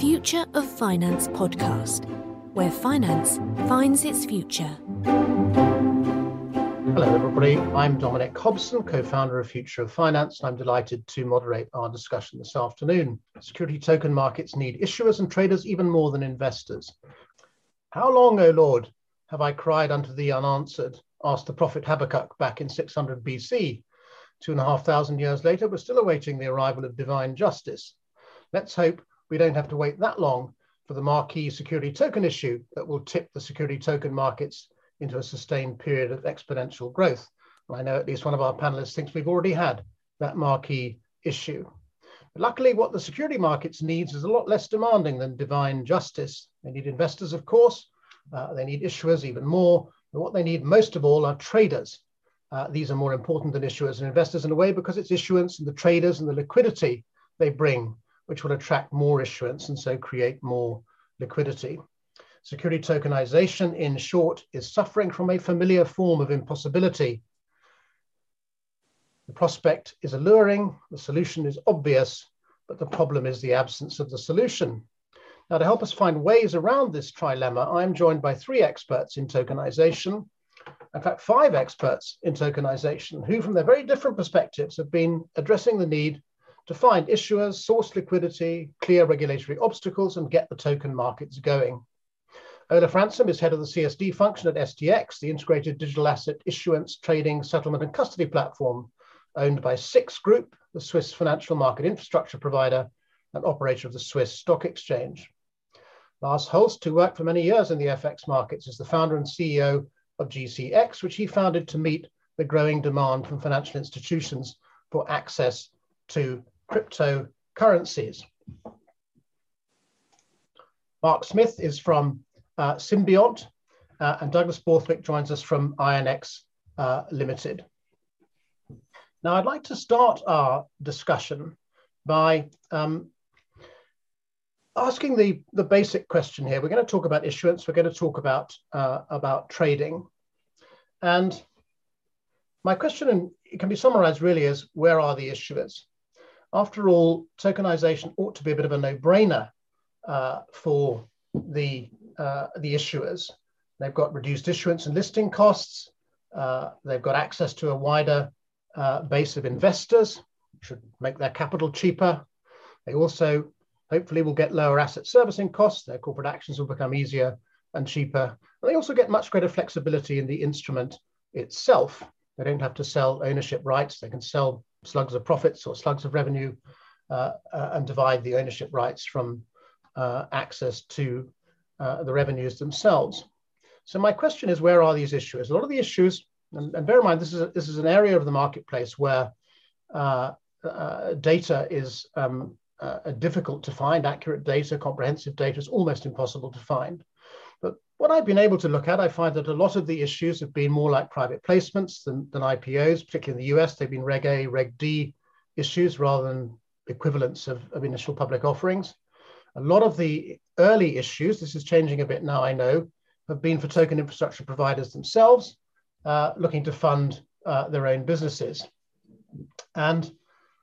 Future of Finance podcast, where finance finds its future. Hello, everybody. I'm Dominic Hobson, co founder of Future of Finance, and I'm delighted to moderate our discussion this afternoon. Security token markets need issuers and traders even more than investors. How long, O Lord, have I cried unto thee unanswered? asked the prophet Habakkuk back in 600 BC. Two and a half thousand years later, we're still awaiting the arrival of divine justice. Let's hope we don't have to wait that long for the marquee security token issue that will tip the security token markets into a sustained period of exponential growth. I know at least one of our panelists thinks we've already had that marquee issue. But luckily, what the security markets needs is a lot less demanding than divine justice. They need investors, of course. Uh, they need issuers even more. But what they need most of all are traders uh, these are more important than issuers and investors in a way because it's issuance and the traders and the liquidity they bring, which will attract more issuance and so create more liquidity. Security tokenization, in short, is suffering from a familiar form of impossibility. The prospect is alluring, the solution is obvious, but the problem is the absence of the solution. Now, to help us find ways around this trilemma, I'm joined by three experts in tokenization in fact, five experts in tokenization who, from their very different perspectives, have been addressing the need to find issuers, source liquidity, clear regulatory obstacles, and get the token markets going. Olaf Ransome is head of the CSD function at SDX, the integrated digital asset issuance, trading, settlement, and custody platform owned by SIX Group, the Swiss financial market infrastructure provider and operator of the Swiss Stock Exchange. Lars Holst, who worked for many years in the FX markets, is the founder and CEO of GCX, which he founded to meet the growing demand from financial institutions for access to cryptocurrencies. Mark Smith is from uh, Symbiont, uh, and Douglas Borthwick joins us from INX uh, Limited. Now, I'd like to start our discussion by um, asking the, the basic question here. We're going to talk about issuance. We're going to talk about, uh, about trading. And my question and it can be summarized really as where are the issuers? After all, tokenization ought to be a bit of a no-brainer uh, for the, uh, the issuers. They've got reduced issuance and listing costs. Uh, they've got access to a wider uh, base of investors, should make their capital cheaper. They also hopefully will get lower asset servicing costs. Their corporate actions will become easier and cheaper. And they also get much greater flexibility in the instrument itself. They don't have to sell ownership rights. They can sell slugs of profits or slugs of revenue uh, uh, and divide the ownership rights from uh, access to uh, the revenues themselves. So my question is, where are these issues? A lot of the issues, and, and bear in mind, this is, a, this is an area of the marketplace where data is um, difficult to find, accurate data, comprehensive data is almost impossible to find. What I've been able to look at, I find that a lot of the issues have been more like private placements than, than IPOs, particularly in the US. They've been Reg A, Reg D issues rather than equivalents of, of initial public offerings. A lot of the early issues, this is changing a bit now, I know, have been for token infrastructure providers themselves uh, looking to fund uh, their own businesses. And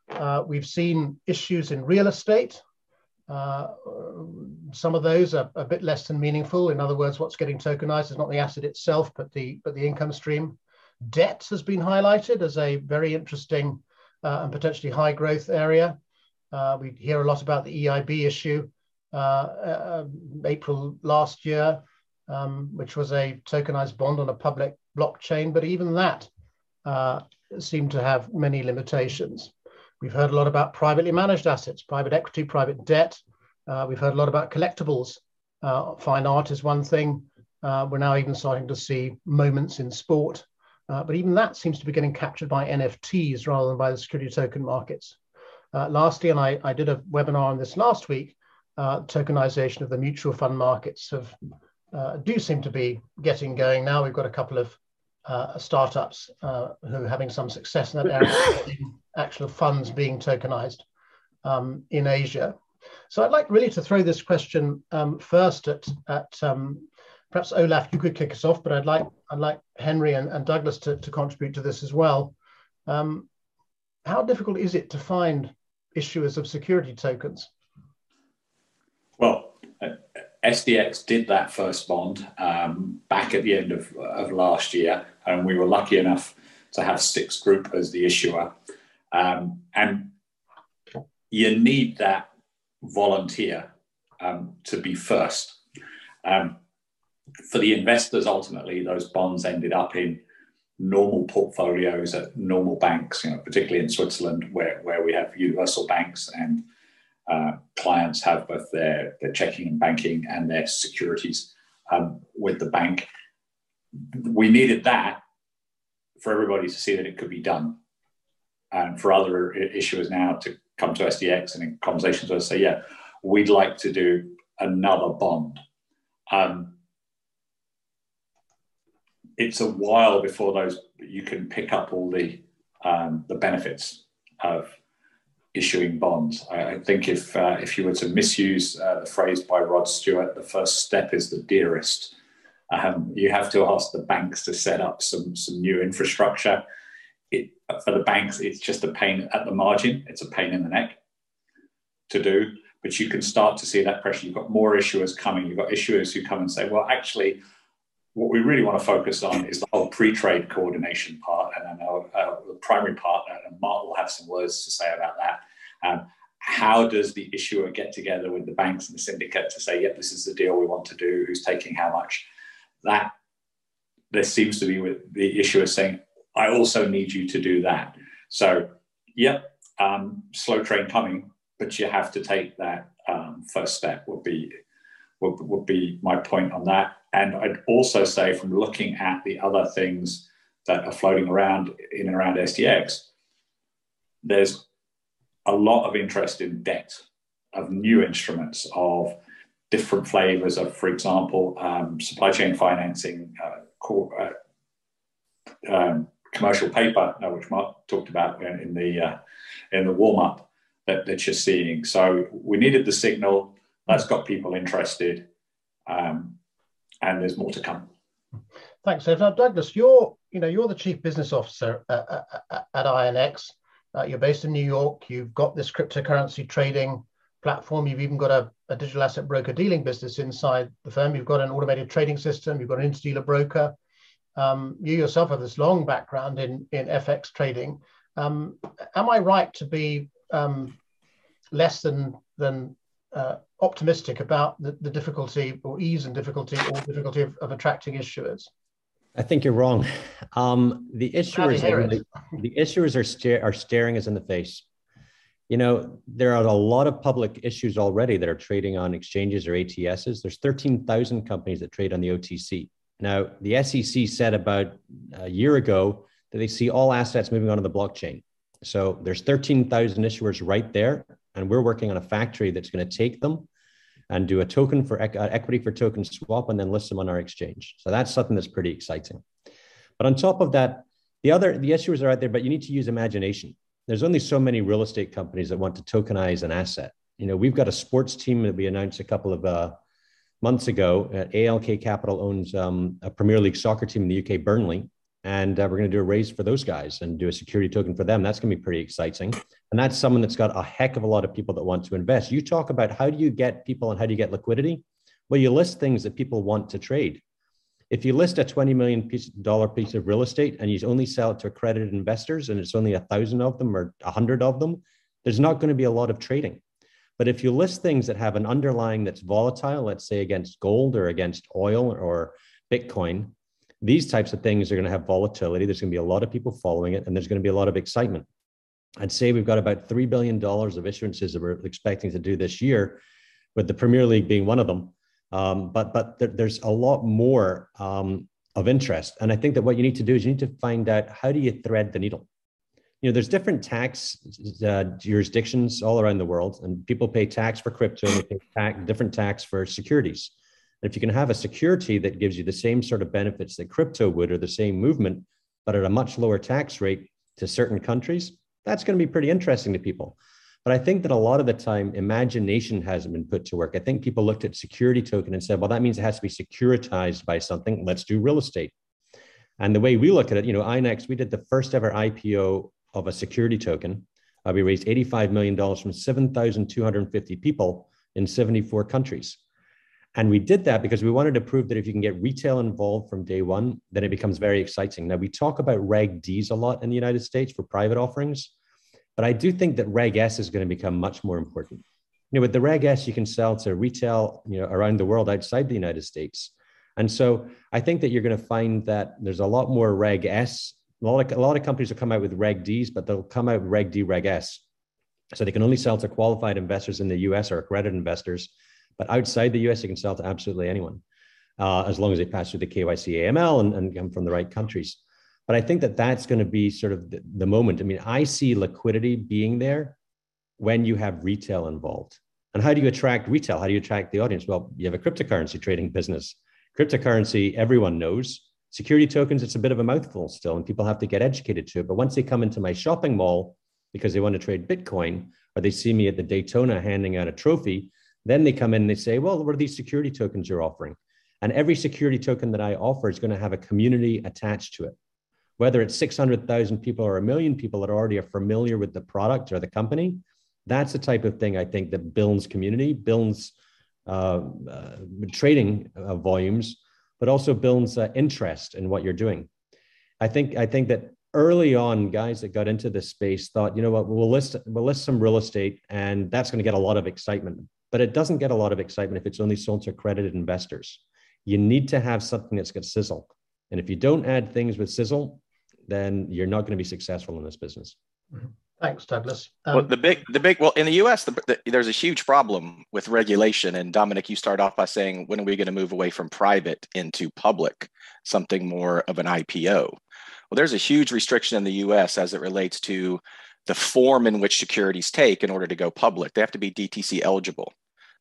uh, we've seen issues in real estate, uh, some of those are a bit less than meaningful. In other words, what's getting tokenized is not the asset itself, but the but the income stream. Debt has been highlighted as a very interesting uh, and potentially high growth area. Uh, we hear a lot about the EIB issue uh, uh, April last year, um, which was a tokenized bond on a public blockchain, but even that uh, seemed to have many limitations. We've heard a lot about privately managed assets, private equity, private debt. Uh, we've heard a lot about collectibles. Uh, fine art is one thing. Uh, we're now even starting to see moments in sport. Uh, but even that seems to be getting captured by NFTs rather than by the security token markets. Uh, lastly, and I, I, did a webinar on this last week, uh, tokenization of the mutual fund markets have, do seem to be getting going now. We've got a couple of uh, startups uh, who are having some success in that area, actual funds being tokenized um, in Asia. So I'd like really to throw this question um, first at, at um, perhaps Olaf, you could kick us off, but I'd like, I'd like Henry and, and Douglas to, to contribute to this as well. Um, how difficult is it to find issuers of security tokens? Well, SDX did that first bond um, back at the end of, of last year, and we were lucky enough to have Six Group as the issuer. Um, and you need that volunteer um, to be first. Um, for the investors, ultimately, those bonds ended up in normal portfolios at normal banks, you know, particularly in Switzerland, where, where we have universal banks and uh, clients have both their, their checking and banking and their securities um, with the bank. We needed that for everybody to see that it could be done. And for other issuers now to come to SDX and in conversations with us say, yeah, we'd like to do another bond. Um, it's a while before those you can pick up all the um, the benefits of issuing bonds. I, I think if uh, if you were to misuse uh, the phrase by Rod Stewart, the first step is the dearest. Um, you have to ask the banks to set up some some new infrastructure. It, for the banks, it's just a pain at the margin. It's a pain in the neck to do, but you can start to see that pressure. You've got more issuers coming. You've got issuers who come and say, "Well, actually, what we really want to focus on is the whole pre-trade coordination part, and I know uh, the primary partner, and Mark will have some words to say about that. Um, how does the issuer get together with the banks and the syndicate to say, "Yep, this is the deal we want to do. Who's taking how much?" That there seems to be with the issuer saying, "I also need you to do that." So, yep, um, slow train coming, but you have to take that um, first step. Would be would, would be my point on that. And I'd also say, from looking at the other things that are floating around in and around SDX, there's a lot of interest in debt, of new instruments, of different flavors of, for example, um, supply chain financing, uh, core, uh, um, commercial paper, uh, which Mark talked about in the uh, in the warm up that, that you're seeing. So we needed the signal that's got people interested, um, and there's more to come. Thanks. Now, Douglas, you're you know you're the chief business officer at, at, at INX. Uh, you're based in New York. You've got this cryptocurrency trading platform. You've even got a, a, digital asset broker dealing business inside the firm. You've got an automated trading system. You've got an interdealer broker. Um, you yourself have this long background in, in FX trading. Um, am I right to be um, less than than uh, optimistic about the, the, difficulty or ease and difficulty or difficulty of, of attracting issuers? I think you're wrong. Um, the issuers, the, the issuers are, sta- are staring us in the face. You know, there are a lot of public issues already that are trading on exchanges or ATSs. There's 13,000 companies that trade on the OTC. Now, the SEC said about a year ago that they see all assets moving onto the blockchain. So there's 13,000 issuers right there and we're working on a factory that's going to take them and do a token for uh, equity for token swap and then list them on our exchange. So that's something that's pretty exciting. But on top of that, the other the issuers are out there, but you need to use imagination. There's only so many real estate companies that want to tokenize an asset. You know, we've got a sports team that we announced a couple of uh, months ago. Uh, ALK Capital owns um, a Premier League soccer team in the UK, Burnley, and uh, we're going to do a raise for those guys and do a security token for them. That's going to be pretty exciting. And that's someone that's got a heck of a lot of people that want to invest. You talk about how do you get people and how do you get liquidity? Well, you list things that people want to trade. If you list a $20 million piece of real estate and you only sell it to accredited investors and it's only a thousand of them or a hundred of them, there's not going to be a lot of trading. But if you list things that have an underlying that's volatile, let's say against gold or against oil or Bitcoin, these types of things are going to have volatility. There's going to be a lot of people following it, and there's going to be a lot of excitement. I'd say we've got about $3 billion of issuances that we're expecting to do this year, with the Premier League being one of them. Um, but but there, there's a lot more um, of interest. And I think that what you need to do is you need to find out how do you thread the needle? You know, there's different tax uh, jurisdictions all around the world, and people pay tax for crypto and they pay tax, different tax for securities. And if you can have a security that gives you the same sort of benefits that crypto would or the same movement, but at a much lower tax rate to certain countries, that's going to be pretty interesting to people. But I think that a lot of the time, imagination hasn't been put to work. I think people looked at security token and said, well, that means it has to be securitized by something. Let's do real estate. And the way we look at it, you know, INX, we did the first ever IPO of a security token. Uh, we raised $85 million from 7,250 people in 74 countries. And we did that because we wanted to prove that if you can get retail involved from day one, then it becomes very exciting. Now, we talk about Reg Ds a lot in the United States for private offerings, but I do think that Reg S is going to become much more important. You know, with the Reg S, you can sell to retail, you know, around the world outside the United States. And so I think that you're going to find that there's a lot more Reg S. A lot of, a lot of companies will come out with Reg Ds, but they'll come out Reg D, Reg S. So they can only sell to qualified investors in the US or accredited investors. But outside the US, you can sell to absolutely anyone, uh, as long as they pass through the KYC AML and, and come from the right countries. But I think that that's going to be sort of the, the moment. I mean, I see liquidity being there when you have retail involved. And how do you attract retail? How do you attract the audience? Well, you have a cryptocurrency trading business. Cryptocurrency, everyone knows. Security tokens, it's a bit of a mouthful still, and people have to get educated to it. But once they come into my shopping mall because they want to trade Bitcoin, or they see me at the Daytona handing out a trophy, then they come in and they say, well, what are these security tokens you're offering? And every security token that I offer is going to have a community attached to it. Whether it's 600,000 people or a million people that already are familiar with the product or the company, that's the type of thing I think that builds community, builds uh, uh, trading uh, volumes, but also builds uh, interest in what you're doing. I think I think that early on, guys that got into this space thought, you know what, we'll list we'll list some real estate, and that's going to get a lot of excitement but it doesn't get a lot of excitement if it's only sold to accredited investors. You need to have something that's got sizzle. And if you don't add things with sizzle, then you're not going to be successful in this business. Mm-hmm. Thanks, Douglas. Um, well, the big, the big, well, in the U.S., the, the, there's a huge problem with regulation. And Dominic, you start off by saying, when are we going to move away from private into public, something more of an IPO? Well, there's a huge restriction in the U.S. as it relates to the form in which securities take in order to go public. They have to be DTC eligible.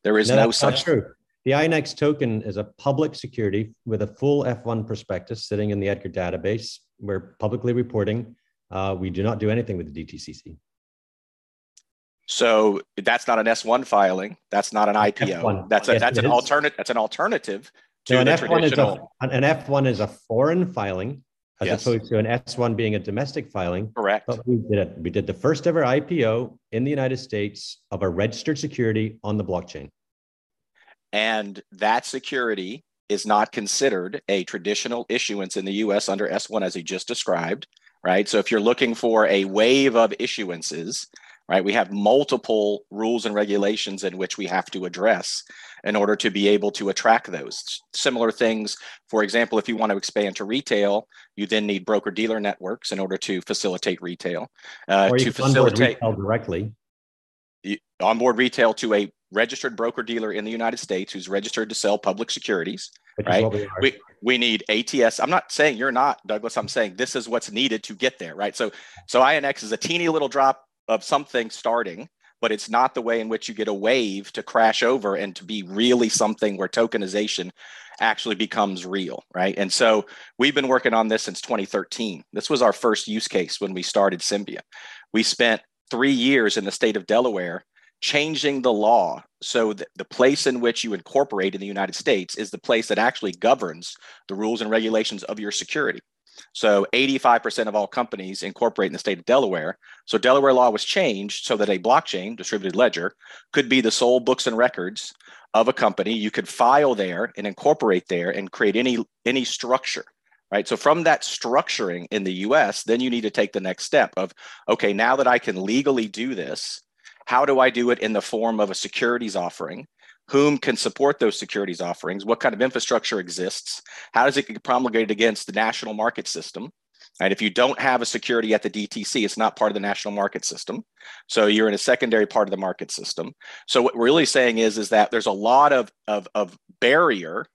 There is no, no such. true. The INX token is a public security with a full F1 prospectus sitting in the Edgar database. We're publicly reporting. Uh, we do not do anything with the DTCC. So that's not an S1 filing. That's not an IPO. F1. That's a, yes, that's an alternative. That's an alternative to no, an F1 traditional. Is a, an F1 is a foreign filing as yes. opposed to an S1 being a domestic filing. Correct. But we did it. We did the first ever IPO in the United States of a registered security on the blockchain. And that security is not considered a traditional issuance in the US under S1 as he just described, right? So if you're looking for a wave of issuances, right, we have multiple rules and regulations in which we have to address in order to be able to attract those. Similar things, for example, if you want to expand to retail, you then need broker dealer networks in order to facilitate retail. Uh, or to facilitate retail directly. onboard retail to a registered broker dealer in the United States who's registered to sell public securities. Right? We, we, we need ATS. I'm not saying you're not, Douglas. I'm saying this is what's needed to get there, right? So so INX is a teeny little drop of something starting but it's not the way in which you get a wave to crash over and to be really something where tokenization actually becomes real, right? And so we've been working on this since 2013. This was our first use case when we started Symbiont. We spent three years in the state of Delaware changing the law so that the place in which you incorporate in the United States is the place that actually governs the rules and regulations of your security. So 85% of all companies incorporate in the state of Delaware. So Delaware law was changed so that a blockchain, distributed ledger, could be the sole books and records of a company. You could file there and incorporate there and create any any structure. Right. So from that structuring in the US, then you need to take the next step of okay, now that I can legally do this, how do I do it in the form of a securities offering? whom can support those securities offerings, what kind of infrastructure exists, how does it get promulgated against the national market system. And if you don't have a security at the DTC, it's not part of the national market system. So you're in a secondary part of the market system. So what we're really saying is, is that there's a lot of, of, of barrier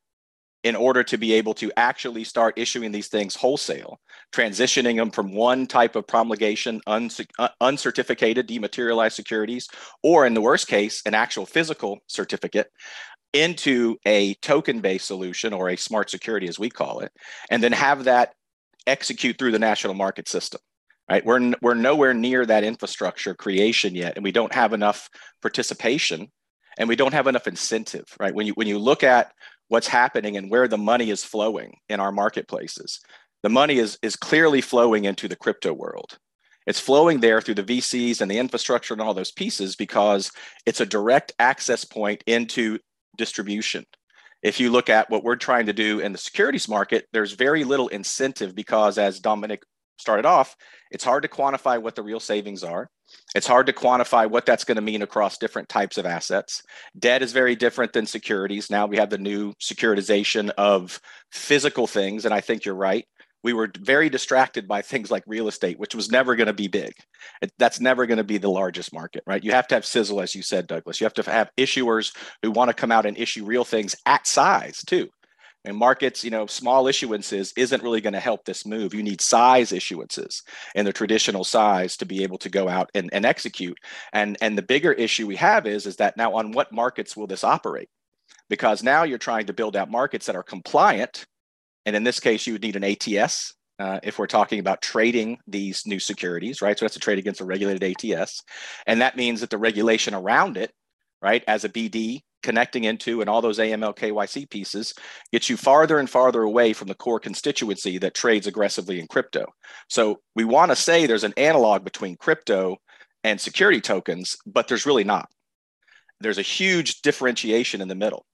in order to be able to actually start issuing these things wholesale, transitioning them from one type of promulgation, uh, uncertificated, dematerialized securities, or in the worst case, an actual physical certificate into a token based solution or a smart security, as we call it, and then have that execute through the national market system. Right, we're, we're nowhere near that infrastructure creation yet, and we don't have enough participation and we don't have enough incentive right when you when you look at what's happening and where the money is flowing in our marketplaces. The money is, is clearly flowing into the crypto world. It's flowing there through the VCs and the infrastructure and all those pieces because it's a direct access point into distribution. If you look at what we're trying to do in the securities market, there's very little incentive because, as Dominic started off, it's hard to quantify what the real savings are. It's hard to quantify what that's going to mean across different types of assets. Debt is very different than securities. Now we have the new securitization of physical things. And I think you're right. We were very distracted by things like real estate, which was never going to be big. That's never going to be the largest market, right? You have to have sizzle, as you said, Douglas. You have to have issuers who want to come out and issue real things at size, too. And markets, you know, small issuances isn't really going to help this move. You need size issuances and the traditional size to be able to go out and, and execute. And, and the bigger issue we have is, is that now on what markets will this operate? Because now you're trying to build out markets that are compliant. And in this case, you would need an ATS uh, if we're talking about trading these new securities, right? So that's a trade against a regulated ATS. And that means that the regulation around it, right, as a BD connecting into and all those AML KYC pieces gets you farther and farther away from the core constituency that trades aggressively in crypto. So we want to say there's an analog between crypto and security tokens, but there's really not. There's a huge differentiation in the middle.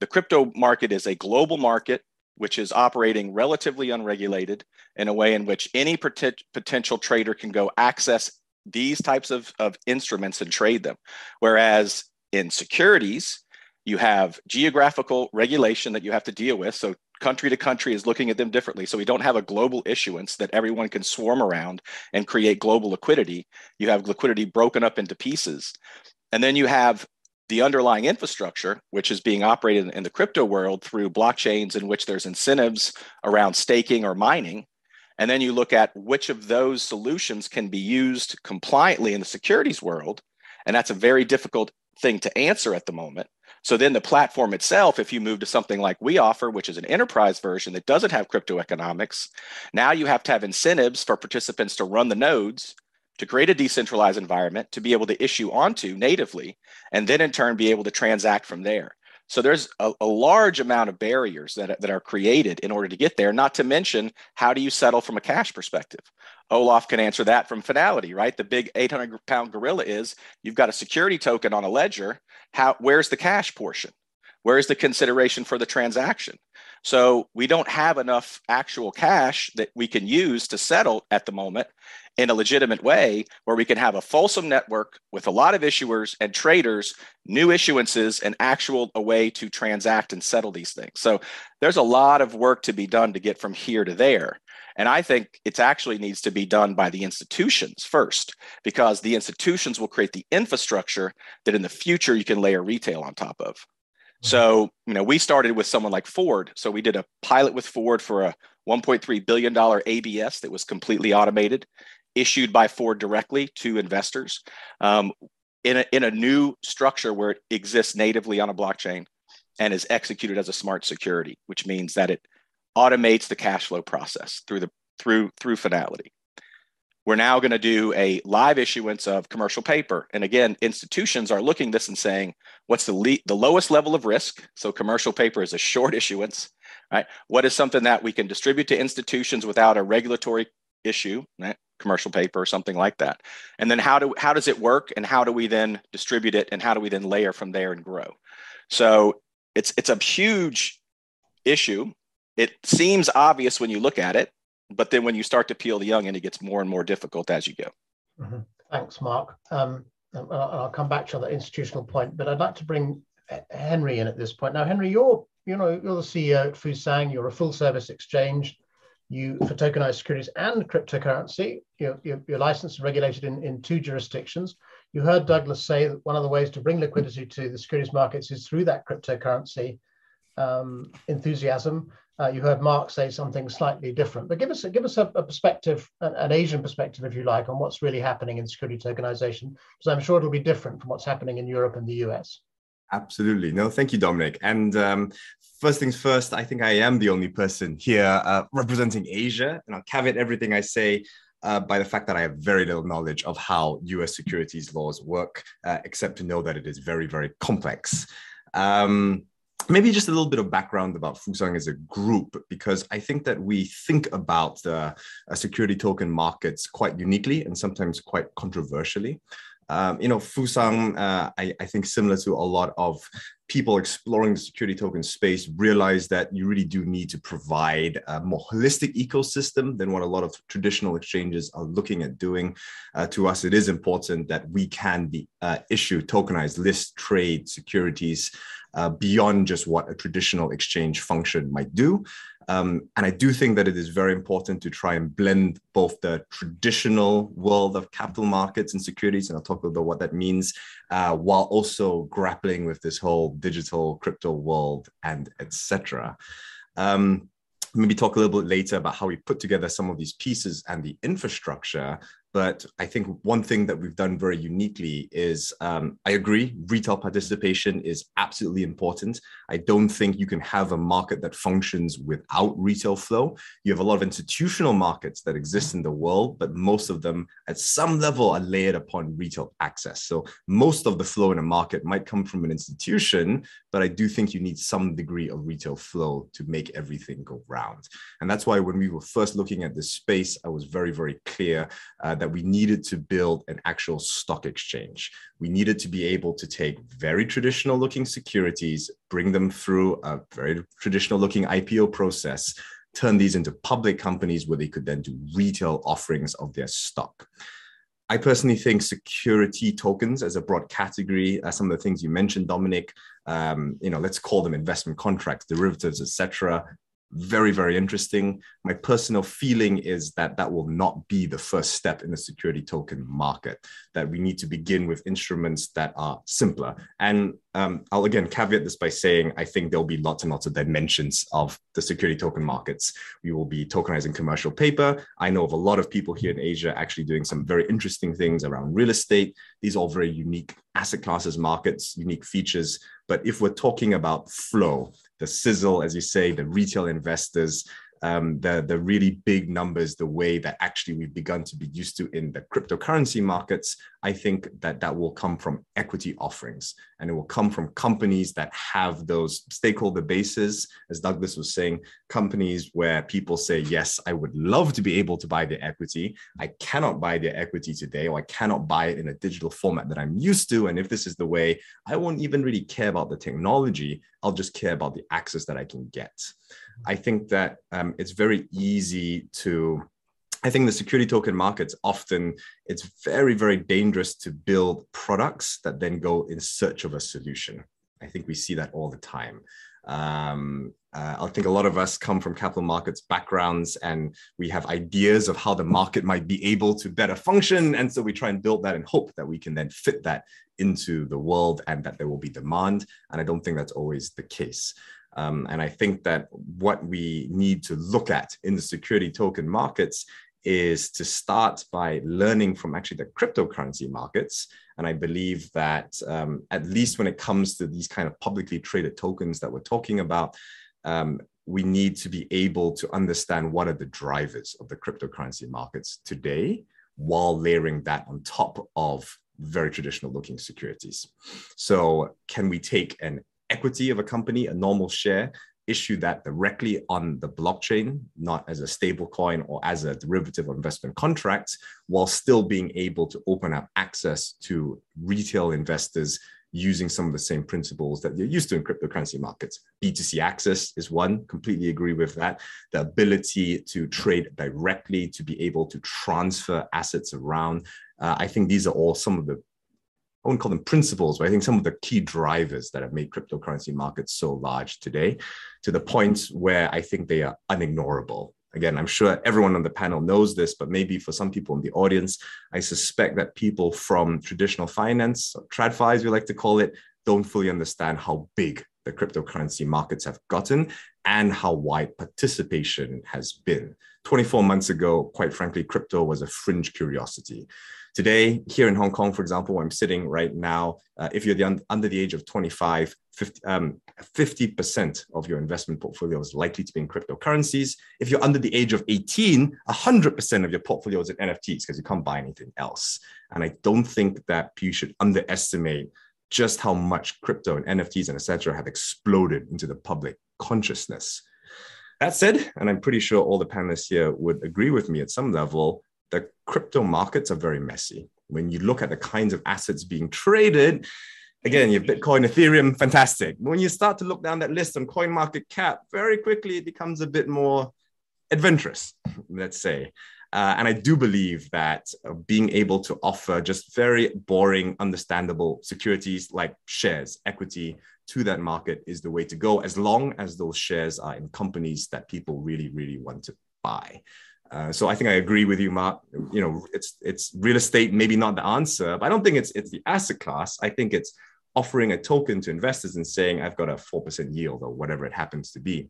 The crypto market is a global market which is operating relatively unregulated in a way in which any pot- potential trader can go access these types of, of instruments and trade them. Whereas in securities, you have geographical regulation that you have to deal with. So country to country is looking at them differently. So we don't have a global issuance that everyone can swarm around and create global liquidity. You have liquidity broken up into pieces. And then you have the underlying infrastructure, which is being operated in the crypto world through blockchains in which there's incentives around staking or mining. And then you look at which of those solutions can be used compliantly in the securities world. And that's a very difficult thing to answer at the moment. So then the platform itself, if you move to something like we offer, which is an enterprise version that doesn't have crypto economics, now you have to have incentives for participants to run the nodes to create a decentralized environment to be able to issue onto natively, and then in turn be able to transact from there. So there's a, a, large amount of barriers that, that are created in order to get there, not to mention how do you settle from a cash perspective? Olaf can answer that from finality, right? The big 800 pound gorilla is you've got a security token on a ledger. How, where's the cash portion? Where's the consideration for the transaction? So we don't have enough actual cash that we can use to settle at the moment in a legitimate way where we can have a fulsome network with a lot of issuers and traders, new issuances, and actual a way to transact and settle these things. So there's a lot of work to be done to get from here to there. And I think it actually needs to be done by the institutions first, because the institutions will create the infrastructure that in the future you can layer retail on top of. Mm-hmm. So, you know, we started with someone like Ford. So we did a pilot with Ford for a $1.3 billion ABS that was completely automated issued by Ford directly to investors um, in, a, in a new structure where it exists natively on a blockchain and is executed as a smart security, which means that it automates the cash flow process through the through through finality. We're now going to do a live issuance of commercial paper. And again, institutions are looking this and saying, what's the, le- the lowest level of risk? So commercial paper is a short issuance, right? What is something that we can distribute to institutions without a regulatory issue? Right? Commercial paper or something like that. And then how do how does it work and how do we then distribute it and how do we then layer from there and grow? So it's it's a huge issue. It seems obvious when you look at it but then when you start to peel the young onion it gets more and more difficult as you go. Mm-hmm. thanks mark. Um, i'll come back to that institutional point but i'd like to bring henry in at this point. Now henry you're you know you're the ceo at fusang you're a full service exchange you for tokenized securities and cryptocurrency. You're, you're, you're regulated in, in two jurisdictions. You heard Douglas say that one of the ways to bring liquidity to the securities markets is through that cryptocurrency um, enthusiasm. Uh, you heard Mark say something slightly different, but give us give us a, a perspective, an, an, Asian perspective, if you like, on what's really happening in security tokenization, because I'm sure it'll be different from what's happening in Europe and the US. Absolutely. No, thank you, Dominic. And um, first things first, I think I am the only person here uh, representing Asia, and I'll caveat everything I say uh, by the fact that I have very little knowledge of how US securities laws work, uh, except to know that it is very, very complex. Um, maybe just a little bit of background about Fusang as a group, because I think that we think about the uh, security token markets quite uniquely and sometimes quite controversially. Um, you know, Fusang, uh, I, I, think similar to a lot of people exploring the security token space, realize that you really do need to provide a more holistic ecosystem than what a lot of traditional exchanges are looking at doing. Uh, to us, it is important that we can be uh, issue tokenized list trade securities uh, beyond just what a traditional exchange function might do. Um, and I do think that it is very important to try and blend both the traditional world of capital markets and securities, and I'll talk about what that means, uh, while also grappling with this whole digital crypto world and etc. Um, maybe talk a little bit later about how we put together some of these pieces and the infrastructure but I think one thing that we've done very uniquely is um, I agree, retail participation is absolutely important. I don't think you can have a market that functions without retail flow. You have a lot of institutional markets that exist in the world, but most of them at some level are layered upon retail access. So most of the flow in a market might come from an institution, but I do think you need some degree of retail flow to make everything go round. And that's why when we were first looking at this space, I was very, very clear uh, that we needed to build an actual stock exchange. We needed to be able to take very traditional looking securities, bring them through a very traditional looking IPO process, turn these into public companies where they could then do retail offerings of their stock. I personally think security tokens as a broad category, uh, some of the things you mentioned, Dominic, um, you know, let's call them investment contracts, derivatives, etc very very interesting. My personal feeling is that that will not be the first step in the security token market that we need to begin with instruments that are simpler. And um, i'll again caveat this by saying i think there'll be lots and lots of dimensions of the security token markets. We will be tokenizing commercial paper. I know of a lot of people here in asia actually doing some very interesting things around real estate. These are all very unique asset classes markets unique features. But if we're talking about flow the sizzle, as you say, the retail investors, um, the, the really big numbers, the way that actually we've begun to be used to in the cryptocurrency markets, I think that that will come from equity offerings and it will come from companies that have those stakeholder bases. As Douglas was saying, companies where people say, yes, I would love to be able to buy their equity. I cannot buy their equity today, or I cannot buy it in a digital format that I'm used to. And if this is the way, I won't even really care about the technology. I'll just care about the access that I can get. I think that um, it's very easy to I think the security token markets often it's very very dangerous to build products that then go in search of a solution. I think we see that all the time. Um, uh, I think a lot of us come from capital markets backgrounds and we have ideas of how the market might be able to better function. And so we try and build that and hope that we can then fit that into the world and that there will be demand. And I don't think that's always the case. Um, and I think that what we need to look at in the security token markets is to start by learning from actually the cryptocurrency markets. And I believe that um, at least when it comes to these kind of publicly traded tokens that we're talking about, um, we need to be able to understand what are the drivers of the cryptocurrency markets today while layering that on top of very traditional looking securities. So can we take an equity of a company, a normal share, issue that directly on the blockchain, not as a stable coin or as a derivative or investment contract, while still being able to open up access to retail investors using some of the same principles that you're used to in cryptocurrency markets. B2C access is one, completely agree with that. The ability to trade directly, to be able to transfer assets around. Uh, I think these are all some of the I wouldn't call them principles, but I think some of the key drivers that have made cryptocurrency markets so large today to the point where I think they are unignorable. Again, I'm sure everyone on the panel knows this, but maybe for some people in the audience, I suspect that people from traditional finance, TradFi as we like to call it, don't fully understand how big the cryptocurrency markets have gotten and how wide participation has been. 24 months ago, quite frankly, crypto was a fringe curiosity. Today, here in Hong Kong, for example, where I'm sitting right now, uh, if you're the un- under the age of 25, 50, um, 50% of your investment portfolio is likely to be in cryptocurrencies. If you're under the age of 18, 100% of your portfolio is in NFTs because you can't buy anything else. And I don't think that you should underestimate just how much crypto and NFTs and etc. have exploded into the public consciousness. That said, and I'm pretty sure all the panelists here would agree with me at some level, the crypto markets are very messy. When you look at the kinds of assets being traded, again, you have Bitcoin, Ethereum, fantastic. When you start to look down that list on Coin Market Cap, very quickly it becomes a bit more adventurous, let's say. Uh, and I do believe that uh, being able to offer just very boring, understandable securities like shares, equity to that market is the way to go, as long as those shares are in companies that people really, really want to buy. Uh, so I think I agree with you, Mark. You know, it's it's real estate, maybe not the answer, but I don't think it's it's the asset class. I think it's offering a token to investors and saying, I've got a 4% yield or whatever it happens to be.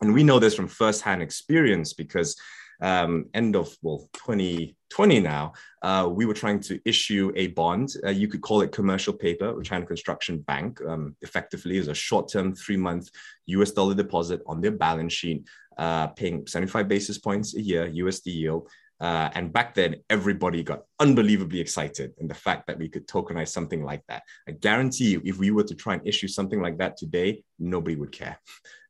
And we know this from firsthand experience because um, end of well 2020 now, uh, we were trying to issue a bond. Uh, you could call it commercial paper China Construction Bank. Um, effectively, is a short-term three-month U.S. dollar deposit on their balance sheet, uh, paying 75 basis points a year USD yield. Uh, and back then, everybody got unbelievably excited in the fact that we could tokenize something like that. I guarantee you, if we were to try and issue something like that today, nobody would care.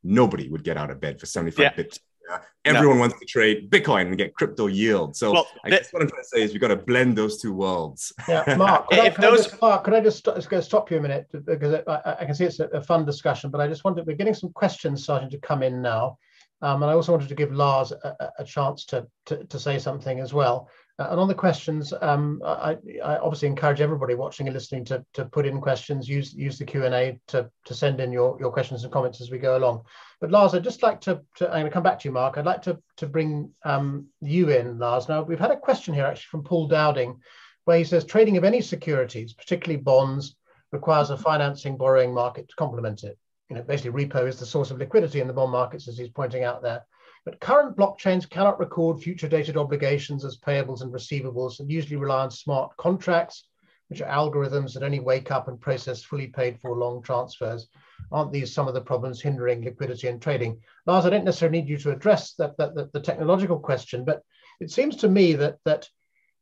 Nobody would get out of bed for 75 yeah. bits yeah. Everyone no. wants to trade Bitcoin and get crypto yield. So well, I guess what I'm trying to say is we've got to blend those two worlds. Yeah, Mark, could, I, could those... I just, Mark, could I just st- stop you a minute because I, I can see it's a, a, fun discussion, but I just wanted we're getting some questions starting to come in now, um, and I also wanted to give Lars a, a chance to, to, to say something as well. Uh, and on the questions, um, I, I, obviously encourage everybody watching and listening to, to put in questions, use use the Q&A to, to send in your, your questions and comments as we go along. But Lars, I'd just like to, to I'm going to come back to you, Mark. I'd like to, to bring um, you in, Lars. Now, we've had a question here actually from Paul Dowding, where he says trading of any securities, particularly bonds, requires a financing borrowing market to complement it. You know, basically repo is the source of liquidity in the bond markets, as he's pointing out there. But current blockchains cannot record future dated obligations as payables and receivables and usually rely on smart contracts, which are algorithms that only wake up and process fully paid for long transfers. Aren't these some of the problems hindering liquidity and trading? Lars, I don't necessarily need you to address that, that, that the technological question, but it seems to me that, that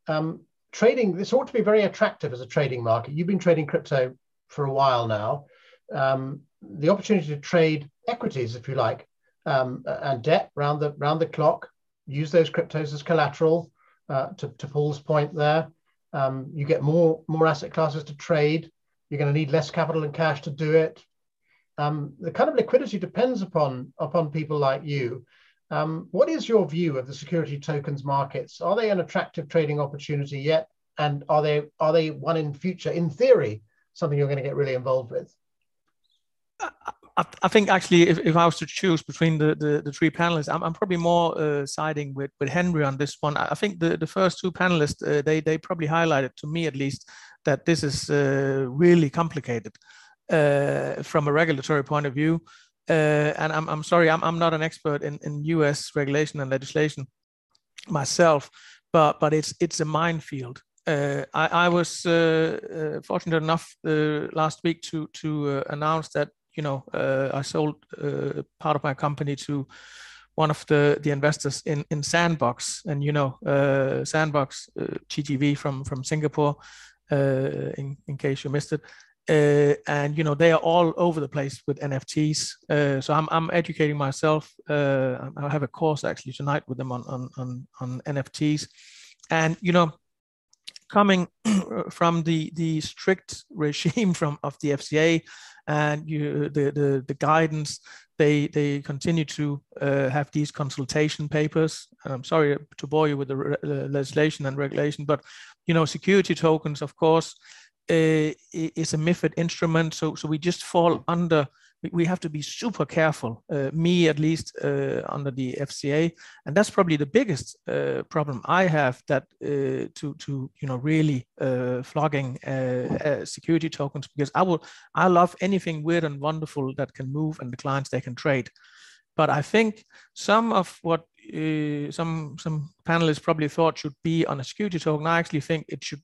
um, trading, this ought to be very attractive as a trading market. You've been trading crypto for a while now. Um, the opportunity to trade equities, if you like, um, and debt round the round the clock. Use those cryptos as collateral. Uh, to, to Paul's point there, um, you get more more asset classes to trade. You're going to need less capital and cash to do it. Um, the kind of liquidity depends upon upon people like you. Um, what is your view of the security tokens markets? Are they an attractive trading opportunity yet? And are they are they one in future, in theory, something you're going to get really involved with? I, I, think actually, if, if I was to choose between the, the, the three panelists, I'm, I'm probably more uh, siding with, with Henry on this one. I think the, the first two panelists, uh, they, they probably highlighted, to me at least, that this is uh, really complicated uh, from a regulatory point of view. Uh, and I'm, I'm sorry, I'm, I'm not an expert in, in US regulation and legislation myself, but, but it's, it's a minefield. Uh, I, I, was uh, uh, fortunate enough uh, last week to to announce that you know, uh, I sold uh, part of my company to one of the the investors in in Sandbox, and you know, uh, Sandbox uh, GGV from from Singapore. Uh, in in case you missed it, uh, and you know they are all over the place with NFTs. Uh, so I'm I'm educating myself. Uh, I have a course actually tonight with them on on on, on NFTs, and you know, coming from the the strict regime from of the FCA and you, the, the, the guidance, they, they continue to uh, have these consultation papers. I'm sorry to bore you with the, re- legislation and regulation, but you know, security tokens, of course, uh, is a MIFID instrument. So, so we just fall under we have to be super careful, uh, me at least uh, under the FCA, and that's probably the biggest uh, problem I have that uh, to to you know really uh, flogging uh, security tokens because I will I love anything weird and wonderful that can move and the clients they can trade, but I think some of what some some panelists probably thought should be on a security token, I actually think it should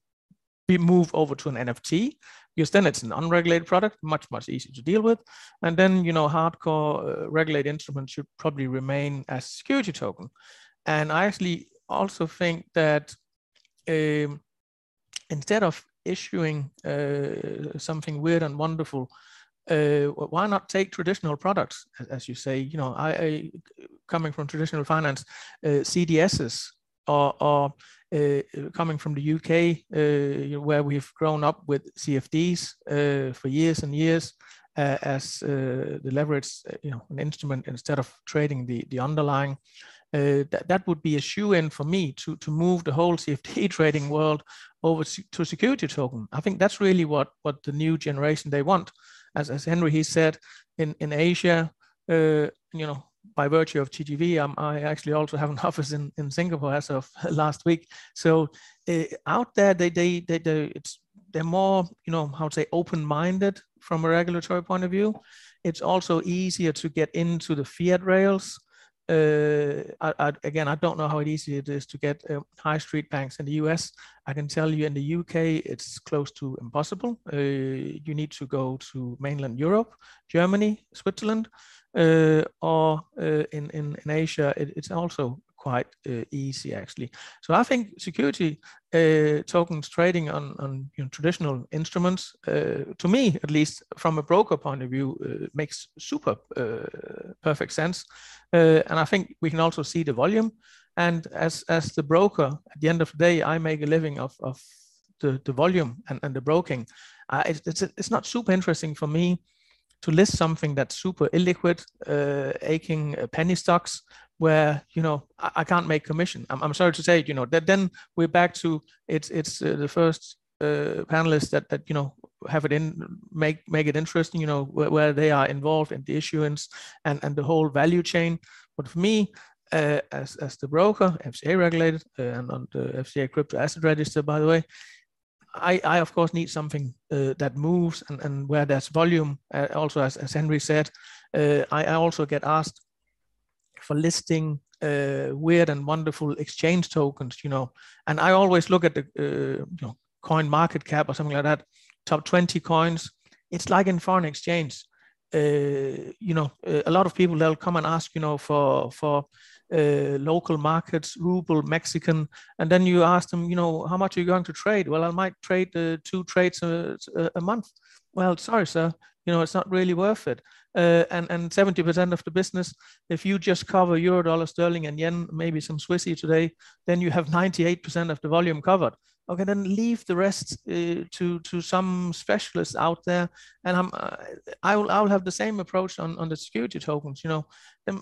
be moved over to an NFT because then it's an unregulated product, much much easier to deal with, and then you know hardcore uh, regulated instruments should probably remain as security token, and I actually also think that um, instead of issuing uh, something weird and wonderful, uh, why not take traditional products, as you say? You know, I, I coming from traditional finance, uh, CDSs or, or coming from the UK, uh, where we've grown up with CFDs uh, for years and years as the leverage, you know, an instrument instead of trading the the underlying. Uh, that, that would be a shoe in for me to, to move the whole CFD trading world over to security token. I think that's really what, what the new generation they want. As, as Henry he said, in, in Asia, uh, you know, by virtue of TGV, um, I actually also have an office in, in Singapore as of last week. So uh, out there, they, they, they, they, it's, they're more, you know, how to say, open-minded from a regulatory point of view. It's also easier to get into the fiat rails uh, I, I, again, I don't know how easy it is to get uh, high street banks in the US. I can tell you in the UK, it's close to impossible. Uh, you need to go to mainland Europe, Germany, Switzerland, uh, or uh, in, in, in Asia, it, it's also quite uh, easy actually. So I think security uh, tokens trading on, on you know, traditional instruments, uh, to me at least from a broker point of view, uh, makes super uh, perfect sense. Uh, and I think we can also see the volume. And as, as the broker, at the end of the day, I make a living of, of the, the volume and, and the broking. it's, it's, it's not super interesting for me to list something that's super illiquid, uh, aching uh, penny stocks, where you know I, I can't make commission. I'm, I'm, sorry to say, you know that then we're back to it's it's uh, the first uh, panelists that that you know have it in make make it interesting. You know where, where, they are involved in the issuance and and the whole value chain. But for me. Uh, as, as the broker, FCA regulated, uh, and on the FCA crypto asset register, by the way, I, I of course need something uh, that moves and, and where there's volume. Uh, also, as, as Henry said, uh, I, I, also get asked for listing uh, weird and wonderful exchange tokens, you know, and I always look at the uh, you know coin market cap or something like that, top 20 coins. It's like in foreign exchange. Uh, you know, a lot of people they'll come and ask, you know, for for local markets, ruble, Mexican, and then you ask them, you know, how much are you going to trade? Well, I might trade uh, two trades a, a, month. Well, sorry, sir, you know, it's not really worth it. Uh, and and 70% of the business, if you just cover euro, dollar, sterling, and yen, maybe some Swissy today, then you have 98% of the volume covered okay then leave the rest uh, to to some specialists out there and i'm uh, i will i will have the same approach on on the security tokens you know.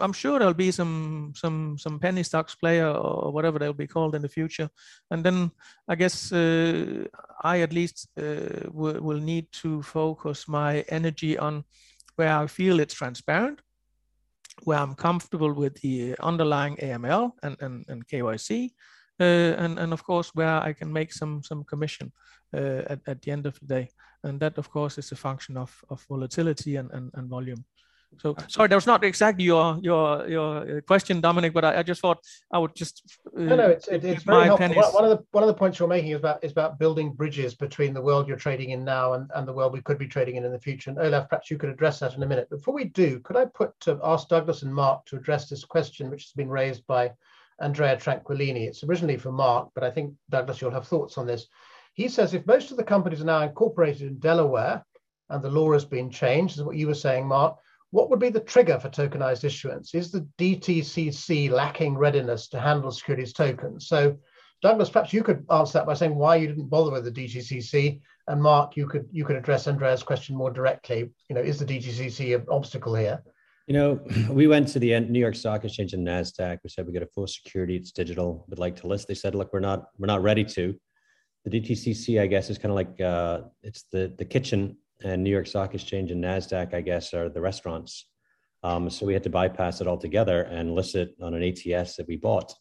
I'm sure there'll be some some some penny stocks player or whatever they'll be called in the future. And then i guess uh, i at least uh, will, will need to focus my energy on where i feel it's transparent where i'm comfortable with the underlying aml and and, and kyc and and of course where I can make some some commission uh, at, at the end of the day. And that of course is a function of, of volatility and, and, and volume. So sorry, that was not exactly your your your question, Dominic, but I, I just thought I would just uh, no, no, it's, it's very helpful. Pennies. One of the one of the points you're making is about is about building bridges between the world you're trading in now and, and the world we could be trading in in the future. And Olaf, perhaps you could address that in a minute. Before we do, could I put to ask Douglas and Mark to address this question, which has been raised by Andrea Tranquillini. It's originally for Mark, but I think, Douglas, you'll have thoughts on this. He says if most of the companies are now incorporated in Delaware and the law has been changed, is what you were saying, Mark, what would be the trigger for tokenized issuance? Is the DTCC lacking readiness to handle securities tokens? So, Douglas, perhaps you could answer that by saying why you didn't bother with the DTCC, and Mark, you could you could address Andrea's question more directly. You know, is the DTCC an obstacle here? You know, we went to the New York Stock Exchange and Nasdaq. We said we got a full security. It's digital. We'd like to list. They said, look, we're not we're not ready to. The DTCC, I guess, is kind of like uh, it's the the kitchen, and New York Stock Exchange and Nasdaq, I guess, are the restaurants. Um, so we had to bypass it altogether and list it on an ATS that we bought.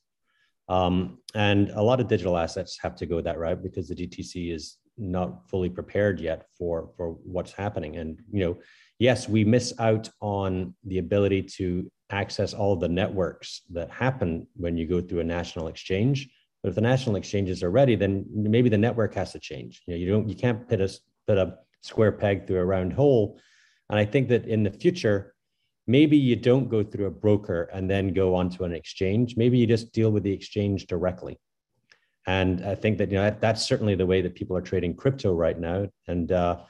Um, and a lot of digital assets have to go that route because the DTC is not fully prepared yet for for what's happening. And you know, yes, we miss out on the ability to access all of the networks that happen when you go through a national exchange. But if the national exchanges are ready, then maybe the network has to change. You know, you don't, you can't put a put a square peg through a round hole. And I think that in the future, maybe you don't go through a broker and then go onto an exchange. Maybe you just deal with the exchange directly. And I think that you know that, that's certainly the way that people are trading crypto right now, and uh,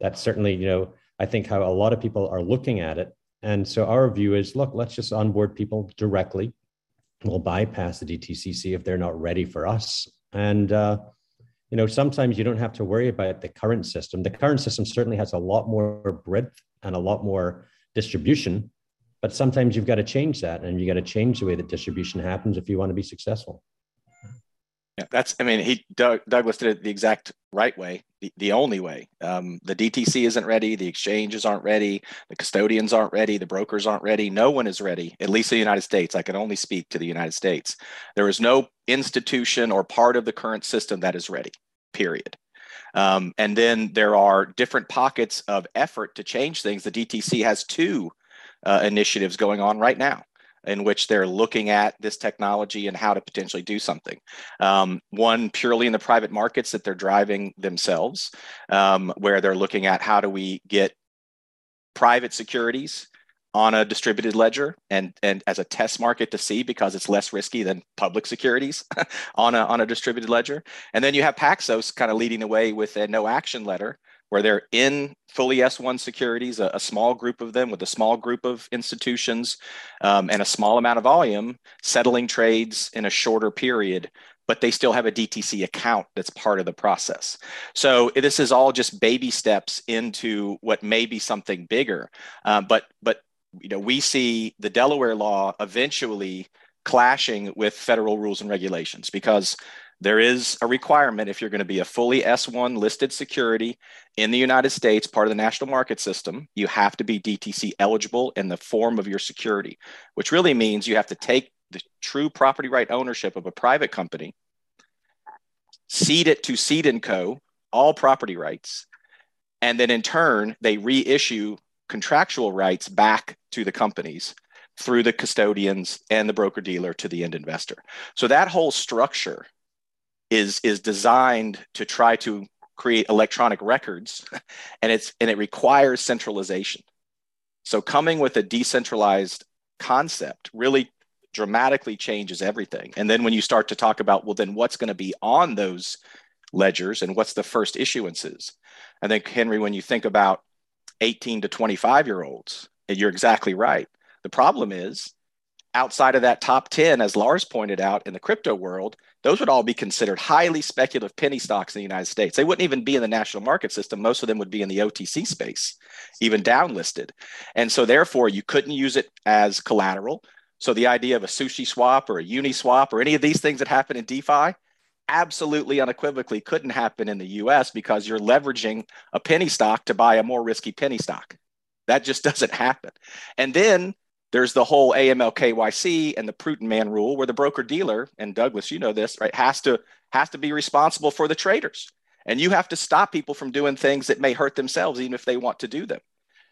that's certainly you know I think how a lot of people are looking at it. And so our view is, look, let's just onboard people directly. We'll bypass the DTCC if they're not ready for us, and uh, you know sometimes you don't have to worry about the current system. The current system certainly has a lot more breadth and a lot more distribution but sometimes you've got to change that and you got to change the way that distribution happens if you want to be successful yeah, that's. I mean, he Doug, Douglas did it the exact right way, the, the only way. Um, the DTC isn't ready, the exchanges aren't ready, the custodians aren't ready, the brokers aren't ready. No one is ready. At least the United States, I can only speak to the United States. There is no institution or part of the current system that is ready. Period. Um, and then there are different pockets of effort to change things. The DTC has two uh, initiatives going on right now in which they're looking at this technology and how to potentially do something. Um, one purely in the private markets that they're driving themselves, um, where they're looking at how do we get private securities on a distributed ledger and and as a test market to see because it's less risky than public securities on a on a distributed ledger and then you have paxos kind of leading the way with a no action letter where they're in fully S1 securities, a, a, small group of them with a small group of institutions um, and a small amount of volume, settling trades in a shorter period, but they still have a DTC account that's part of the process. So this is all just baby steps into what may be something bigger. Uh, but but you know we see the Delaware law eventually clashing with federal rules and regulations because there is a requirement if you're going to be a fully S1 listed security in the United States, part of the national market system, you have to be DTC eligible in the form of your security, which really means you have to take the true property right ownership of a private company, cede it to Cede & Co., all property rights, and then in turn, they reissue contractual rights back to the companies through the custodians and the broker dealer to the end investor. So that whole structure is is designed to try to create electronic records and it's and it requires centralization. So coming with a decentralized concept really dramatically changes everything. And then when you start to talk about well then what's going to be on those ledgers and what's the first issuances? I think henry when you think about 18 to 25 year olds you're exactly right. The problem is outside of that top 10 as lars pointed out in the crypto world those would all be considered highly speculative penny stocks in the United States. They wouldn't even be in the national market system. Most of them would be in the OTC space, even downlisted. And so, therefore, you couldn't use it as collateral. So, the idea of a SushiSwap or a Uniswap or any of these things that happen in DeFi absolutely unequivocally couldn't happen in the US because you're leveraging a penny stock to buy a more risky penny stock. That just doesn't happen. And then there's the whole AML KYC and the prudent man rule where the broker dealer and Douglas you know this right has to has to be responsible for the traders. And you have to stop people from doing things that may hurt themselves even if they want to do them.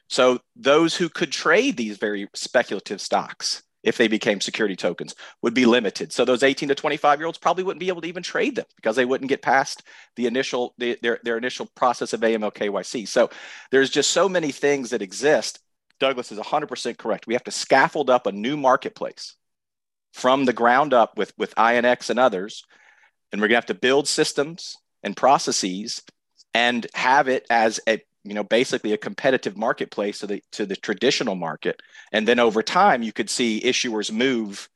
So those who could trade these very speculative stocks if they became security tokens would be limited. So those 18 to 25 year olds probably wouldn't be able to even trade them because they wouldn't get past the initial the, their, their initial process of aml kyc so there's just so many things that exist Douglas is 100% correct. We have to scaffold up a new marketplace from the ground up with, with INX and others. And we're going to have to build systems and processes and have it as a you know basically a competitive marketplace to the to the traditional market and then over time you could see issuers move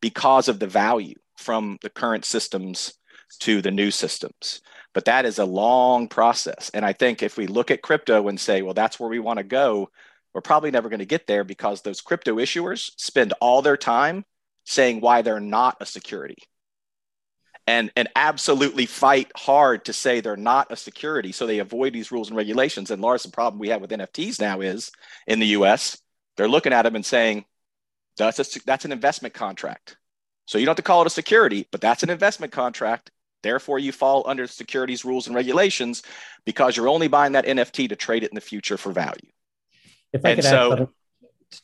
because of the value from the current systems to the new systems but that is a long process and i think if we look at crypto and say well that's where we want to go we're probably never going to get there because those crypto issuers spend all their time saying why they're not a security. And and absolutely fight hard to say they're not a security so they avoid these rules and regulations. And lars the problem we have with nfts now is in the us they're looking at them and saying that's a, that's an investment contract. So you don't have to call it a security but that's an investment contract. Therefore you fall under securities rules and regulations because you're only buying that nft to trade it in the future for value if I and could so, add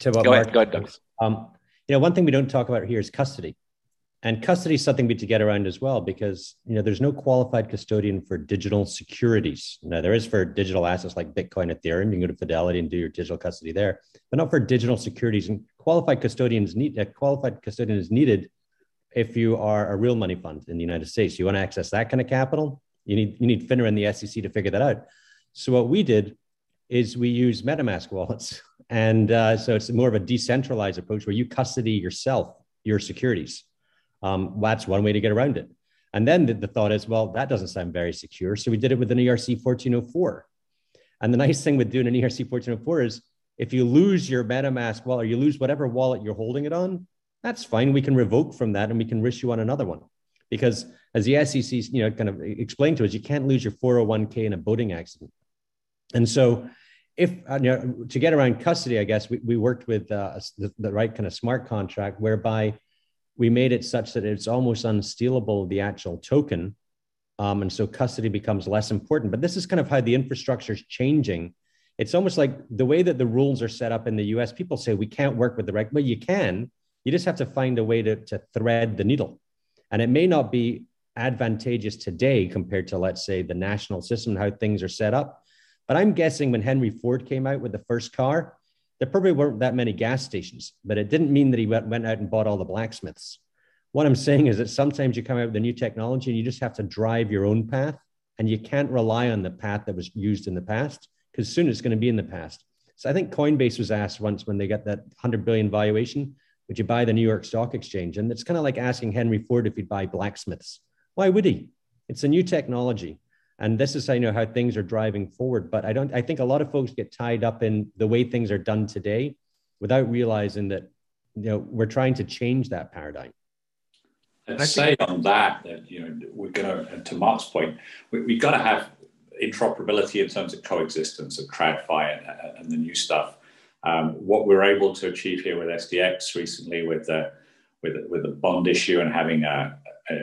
to what go Mark, ahead, go ahead, um, you know, one thing we don't talk about here is custody. And custody is something we need to get around as well because you know there's no qualified custodian for digital securities. Now there is for digital assets like Bitcoin, Ethereum. You can go to Fidelity and do your digital custody there, but not for digital securities. And qualified custodians need a qualified custodian is needed if you are a real money fund in the United States, you want to access that kind of capital, you need you need FINRA and the SEC to figure that out. So what we did is we use MetaMask wallets, and uh, so it's more of a decentralized approach where you custody yourself your securities. Um, that's one way to get around it. And then the, the, thought is, well, that doesn't sound very secure. So we did it with an ERC 1404. And the nice thing with doing an ERC 1404 is if you lose your MetaMask wallet or you lose whatever wallet you're holding it on, that's fine. We can revoke from that and we can issue on another one. Because as the SEC, you know, kind of explained to us, you can't lose your 401k in a boating accident. And so if uh, you know, to get around custody, I guess we, we worked with uh, the, the right kind of smart contract whereby we made it such that it's almost unstealable, the actual token. Um, and so custody becomes less important. But this is kind of how the infrastructure is changing. It's almost like the way that the rules are set up in the US, people say we can't work with the reg. but you can. You just have to find a way to, to thread the needle. And it may not be advantageous today compared to, let's say, the national system how things are set up. But I'm guessing when Henry Ford came out with the first car, there probably weren't that many gas stations, but it didn't mean that he went, out and bought all the blacksmiths. What I'm saying is that sometimes you come out with a new technology and you just have to drive your own path and you can't rely on the path that was used in the past because soon it's going to be in the past. So I think Coinbase was asked once when they got that 100 billion valuation, would you buy the New York Stock Exchange? And it's kind of like asking Henry Ford if he'd buy blacksmiths. Why would he? It's a new technology and this is you know how things are driving forward. But i don't i think a lot of folks get tied up in the way things are done today without realizing that you know we're trying to change that paradigm. And say on that that you know we're going to to mark's point we, we've got to have interoperability in terms of coexistence of TradFi and, and the new stuff. Um, what we're able to achieve here with SDX recently with the with with a bond issue and having a, a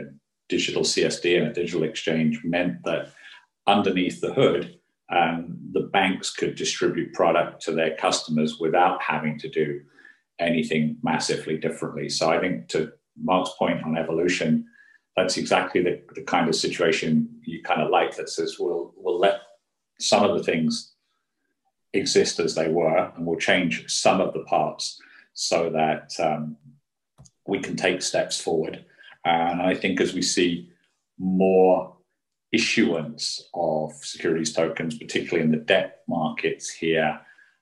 digital CSD and a digital exchange meant that underneath the hood, um, the banks could distribute product to their customers without having to do anything massively differently. So I think to Mark's point on evolution, that's exactly the, the kind of situation you kind of like that says we'll we'll let some of the things exist as they were and we'll change some of the parts so that um, we can take steps forward. And I think as we see more issuance of securities tokens, particularly in the debt markets here.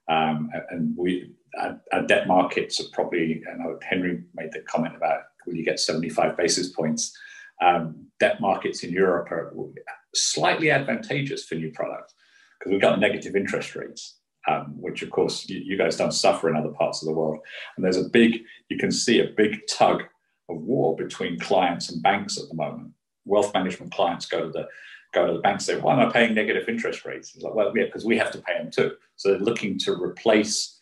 Um, and we, our, our, debt markets are probably, I know Henry made the comment about will you get 75 basis points. Um, debt markets in Europe are slightly advantageous for new products because we've got negative interest rates. Um, which of course you, you, guys don't suffer in other parts of the world. And there's a big, you can see a big tug of war between clients and banks at the moment wealth management clients go to the go to the bank and say, "Why am I paying negative interest rates?" It's like, "Well, yeah, because we have to pay them too." So they're looking to replace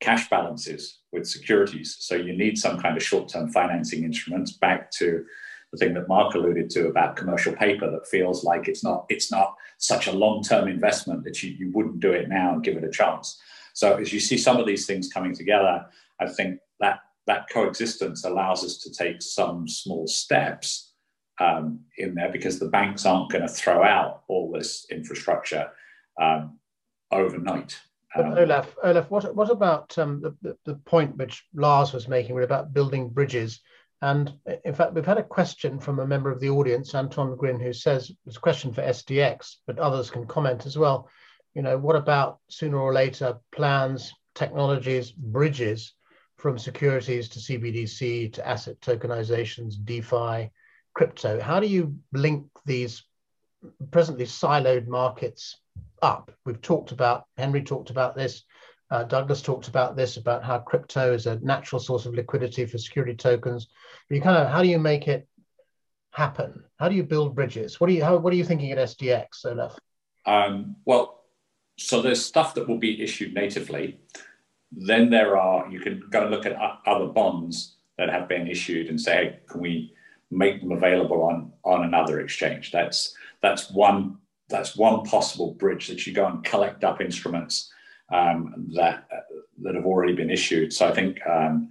cash balances with securities. So you need some kind of short-term financing instruments. Back to the thing that Mark alluded to about commercial paper that feels like it's not it's not such a long-term investment that you, you wouldn't do it now and give it a chance. So as you see some of these things coming together, I think that that coexistence allows us to take some small steps um, in there because the banks aren't going to throw out all this infrastructure um, overnight. Um, Olaf, Olaf, what what about um, the, the point which Lars was making about building bridges? And in fact, we've had a question from a member of the audience, Anton Grin, who says it's a question for SDX, but others can comment as well. You know, what about sooner or later plans, technologies, bridges from securities to CBDC to asset tokenizations, DeFi, crypto. How do you link these presently siloed markets up? We've talked about, Henry talked about this, uh, Douglas talked about this, about how crypto is a natural source of liquidity for security tokens. You kind of, how do you make it happen? How do you build bridges? What are you, how, what are you thinking at SDX, Olaf? Um, well, so there's stuff that will be issued natively. Then there are, you can go and look at other bonds that have been issued and say, hey, can we make them available on on another exchange. That's that's one that's one possible bridge that you go and collect up instruments um, that that have already been issued. So I think um,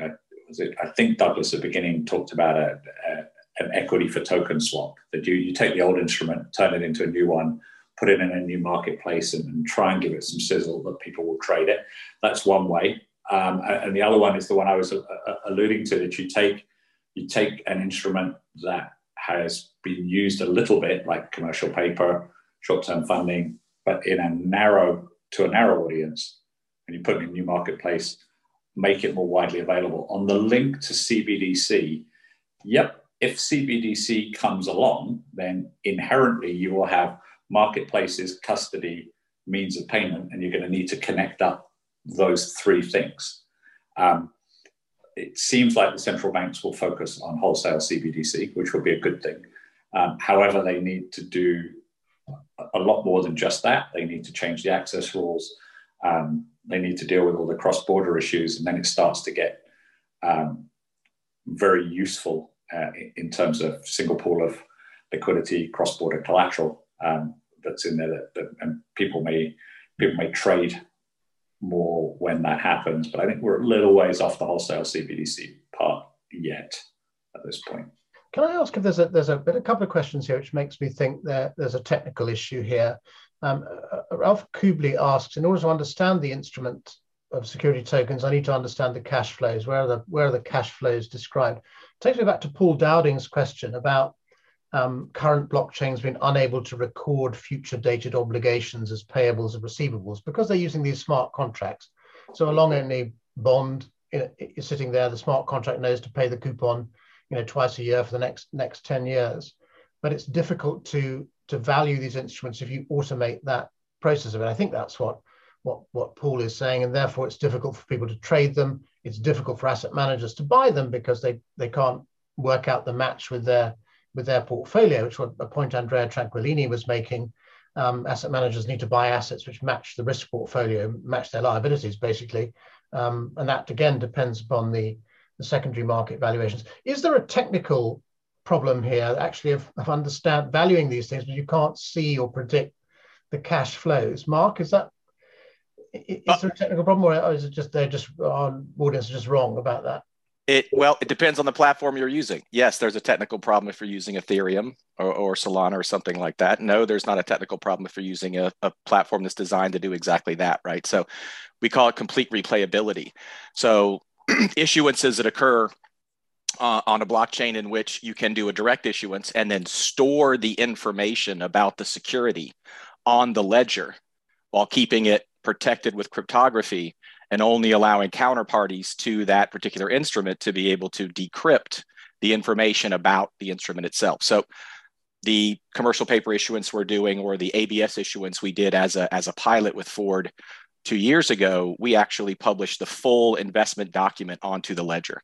uh, it, I think Douglas at the beginning talked about a, a, an equity for token swap that you you take the old instrument, turn it into a new one, put it in a new marketplace, and, and try and give it some sizzle that people will trade it. That's one way. Um, and the other one is the one I was uh, uh alluding to that you take you take an instrument that has been used a little bit, like commercial paper, short-term funding, but in a narrow to a narrow audience, and you put it in a new marketplace, make it more widely available. On the link to CBDC, yep, if CBDC comes along, then inherently you will have marketplaces, custody, means of payment, and you're going to need to connect up those three things. Um, it seems like the central banks will focus on wholesale CBDC, which will be a good thing. Um, however, they need to do a lot more than just that. They need to change the access rules. Um, they need to deal with all the cross border issues, and then it starts to get um, very useful uh, in terms of single pool of liquidity, cross border collateral um, that's in there, that, that, and people may people may trade more when that happens. But I think we're a little ways off the wholesale CBDC part yet at this point. Can I ask if there's a there's a bit a couple of questions here which makes me think that there's a technical issue here. Um, uh, Ralph Kubli asks, in order to understand the instrument of security tokens, I need to understand the cash flows. Where are the where are the cash flows described? Takes me back to Paul Dowding's question about um, current blockchains being unable to record future dated obligations as payables and receivables because they're using these smart contracts. So a long only bond is sitting there, the smart contract knows to pay the coupon, you know, twice a year for the next next 10 years. But it's difficult to to value these instruments if you automate that process of it. I think that's what what what Paul is saying, and therefore it's difficult for people to trade them. It's difficult for asset managers to buy them because they they can't work out the match with their with their portfolio, which was a point Andrea Tranquillini was making. Um, asset managers need to buy assets which match the risk portfolio, match their liabilities, basically. Um, and that again depends upon the, the secondary market valuations. Is there a technical problem here, actually, of, of understand valuing these things, but you can't see or predict the cash flows? Mark, is that is uh, there a technical problem, or is it just they're just our audience are just wrong about that? It well, it depends on the platform you're using. Yes, there's a technical problem if you're using Ethereum or, or Solana or something like that. No, there's not a technical problem if you're using a, a platform that's designed to do exactly that, right? So we call it complete replayability. So issuances that occur uh, on a blockchain in which you can do a direct issuance and then store the information about the security on the ledger while keeping it protected with cryptography and only allowing counterparties to that particular instrument to be able to decrypt the information about the instrument itself. So the commercial paper issuance we're doing or the ABS issuance we did as a, as a pilot with Ford two years ago, we actually published the full investment document onto the ledger.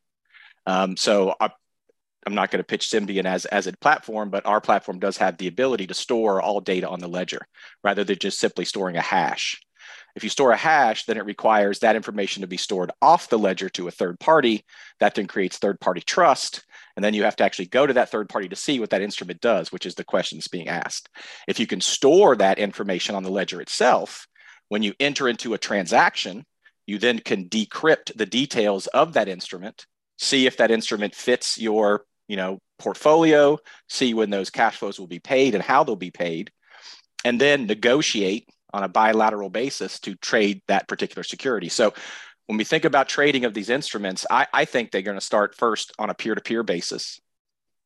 Um, so I, I'm not going to pitch Symbiont as, as a platform, but our platform does have the ability to store all data on the ledger rather than just simply storing a hash. If you store a hash, then it requires that information to be stored off the ledger to a third party. That then creates third party trust. And then you have to actually go to that third party to see what that instrument does, which is the question that's being asked. If you can store that information on the ledger itself, when you enter into a transaction, you then can decrypt the details of that instrument, see if that instrument fits your you know, portfolio, see when those cash flows will be paid and how they'll be paid, and then negotiate on a bilateral basis to trade that particular security. So when we think about trading of these instruments, I, I think they're going to start first on a peer-to-peer basis.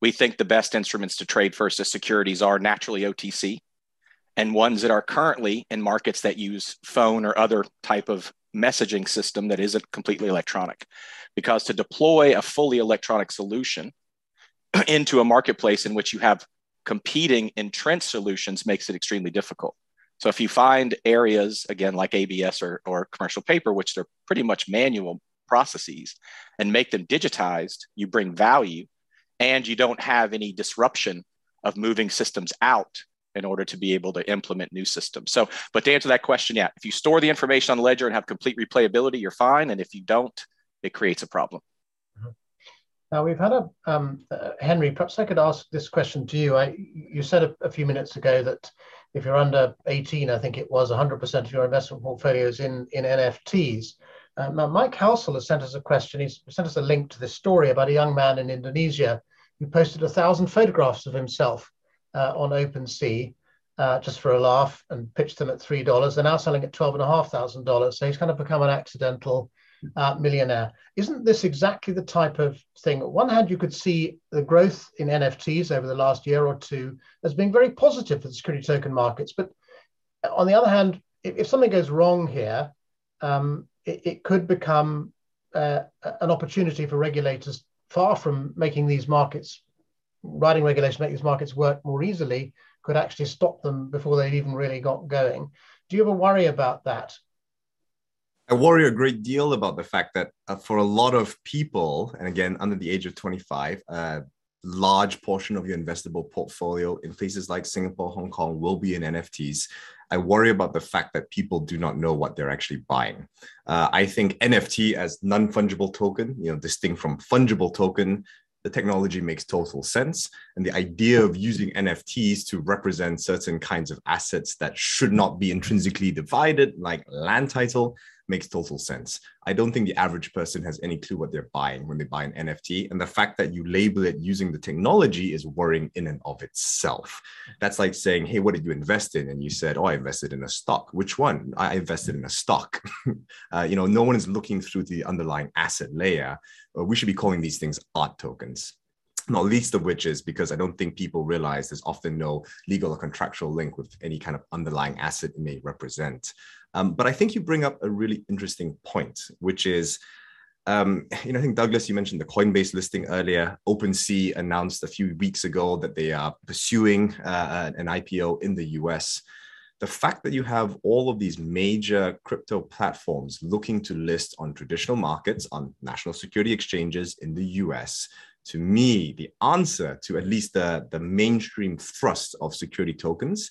We think the best instruments to trade first as securities are naturally OTC and ones that are currently in markets that use phone or other type of messaging system that isn't completely electronic. Because to deploy a fully electronic solution into a marketplace in which you have competing entrenched solutions makes it extremely difficult. So if you find areas, again, like ABS or, or commercial paper, which they're pretty much manual processes, and make them digitized, you bring value and you don't have any disruption of moving systems out in order to be able to implement new systems. So, but to answer that question, yeah, if you store the information on the ledger and have complete replayability, you're fine. And if you don't, it creates a problem. Mm-hmm. Now we've had a um, uh, Henry. Perhaps I could ask this question to you. I, you said a, a, few minutes ago that if you're under 18, I think it was 100% of your investment portfolios in, in NFTs. Um, Mike Halsell has sent us a question. He's sent us a link to this story about a young man in Indonesia who posted a thousand photographs of himself uh, on OpenSea uh, just for a laugh and pitched them at $3. They're now selling at $12,500. So he's kind of become an accidental uh, millionaire. Isn't this exactly the type of thing? On one hand, you could see the growth in NFTs over the last year or two as being very positive for the security token markets. But on the other hand, if, if something goes wrong here, um, it, it, could become uh, an opportunity for regulators, far from making these markets, writing regulation, make these markets work more easily, could actually stop them before they've even really got going. Do you ever worry about that? I worry a great deal about the fact that uh, for a lot of people, and again, under the age of 25, a large portion of your investable portfolio in places like Singapore, Hong Kong will be in NFTs. I worry about the fact that people do not know what they're actually buying. Uh, I think NFT as non-fungible token, you know, distinct from fungible token, the technology makes total sense. And the idea of using NFTs to represent certain kinds of assets that should not be intrinsically divided, like land title, makes total sense. I don't think the average person has any clue what they're buying when they buy an NFT. And the fact that you label it using the technology is worrying in and of itself. That's like saying, hey, what did you invest in? And you said, oh, I invested in a stock. Which one? I invested in a stock. uh, you know, no one is looking through the underlying asset layer. Uh, we should be calling these things art tokens not least of which is because I don't think people realize there's often no legal or contractual link with any kind of underlying asset it may represent. Um, but I think you bring up a really interesting point, which is, um, you know, I think Douglas, you mentioned the Coinbase listing earlier. OpenSea announced a few weeks ago that they are pursuing uh, an IPO in the US. The fact that you have all of these major crypto platforms looking to list on traditional markets, on national security exchanges in the US, to me, the answer to at least the, the mainstream thrust of security tokens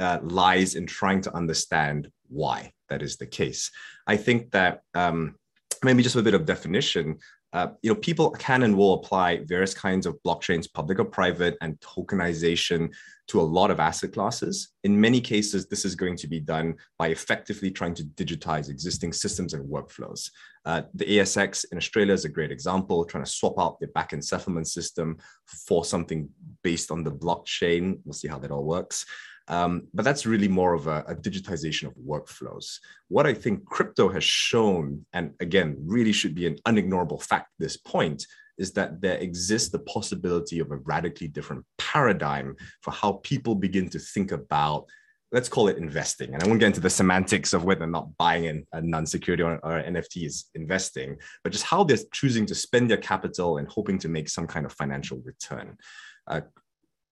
uh, lies in trying to understand why that is the case. I think that um, maybe just a bit of definition. Uh, you know, people can and will apply various kinds of blockchains, public or private, and tokenization to a lot of asset classes. In many cases, this is going to be done by effectively trying to digitize existing systems and workflows. Uh, the ASX in Australia is a great example, trying to swap out the backend settlement system for something based on the blockchain. We'll see how that all works. Um, but that's really more of a, a, digitization of workflows. What I think crypto has shown, and again, really should be an unignorable fact at this point, is that there exists the possibility of a radically different paradigm for how people begin to think about let's call it investing. And I won't get into the semantics of whether or not buying in a non-security or, or NFT is investing, but just how they're choosing to spend their capital and hoping to make some kind of financial return. Uh,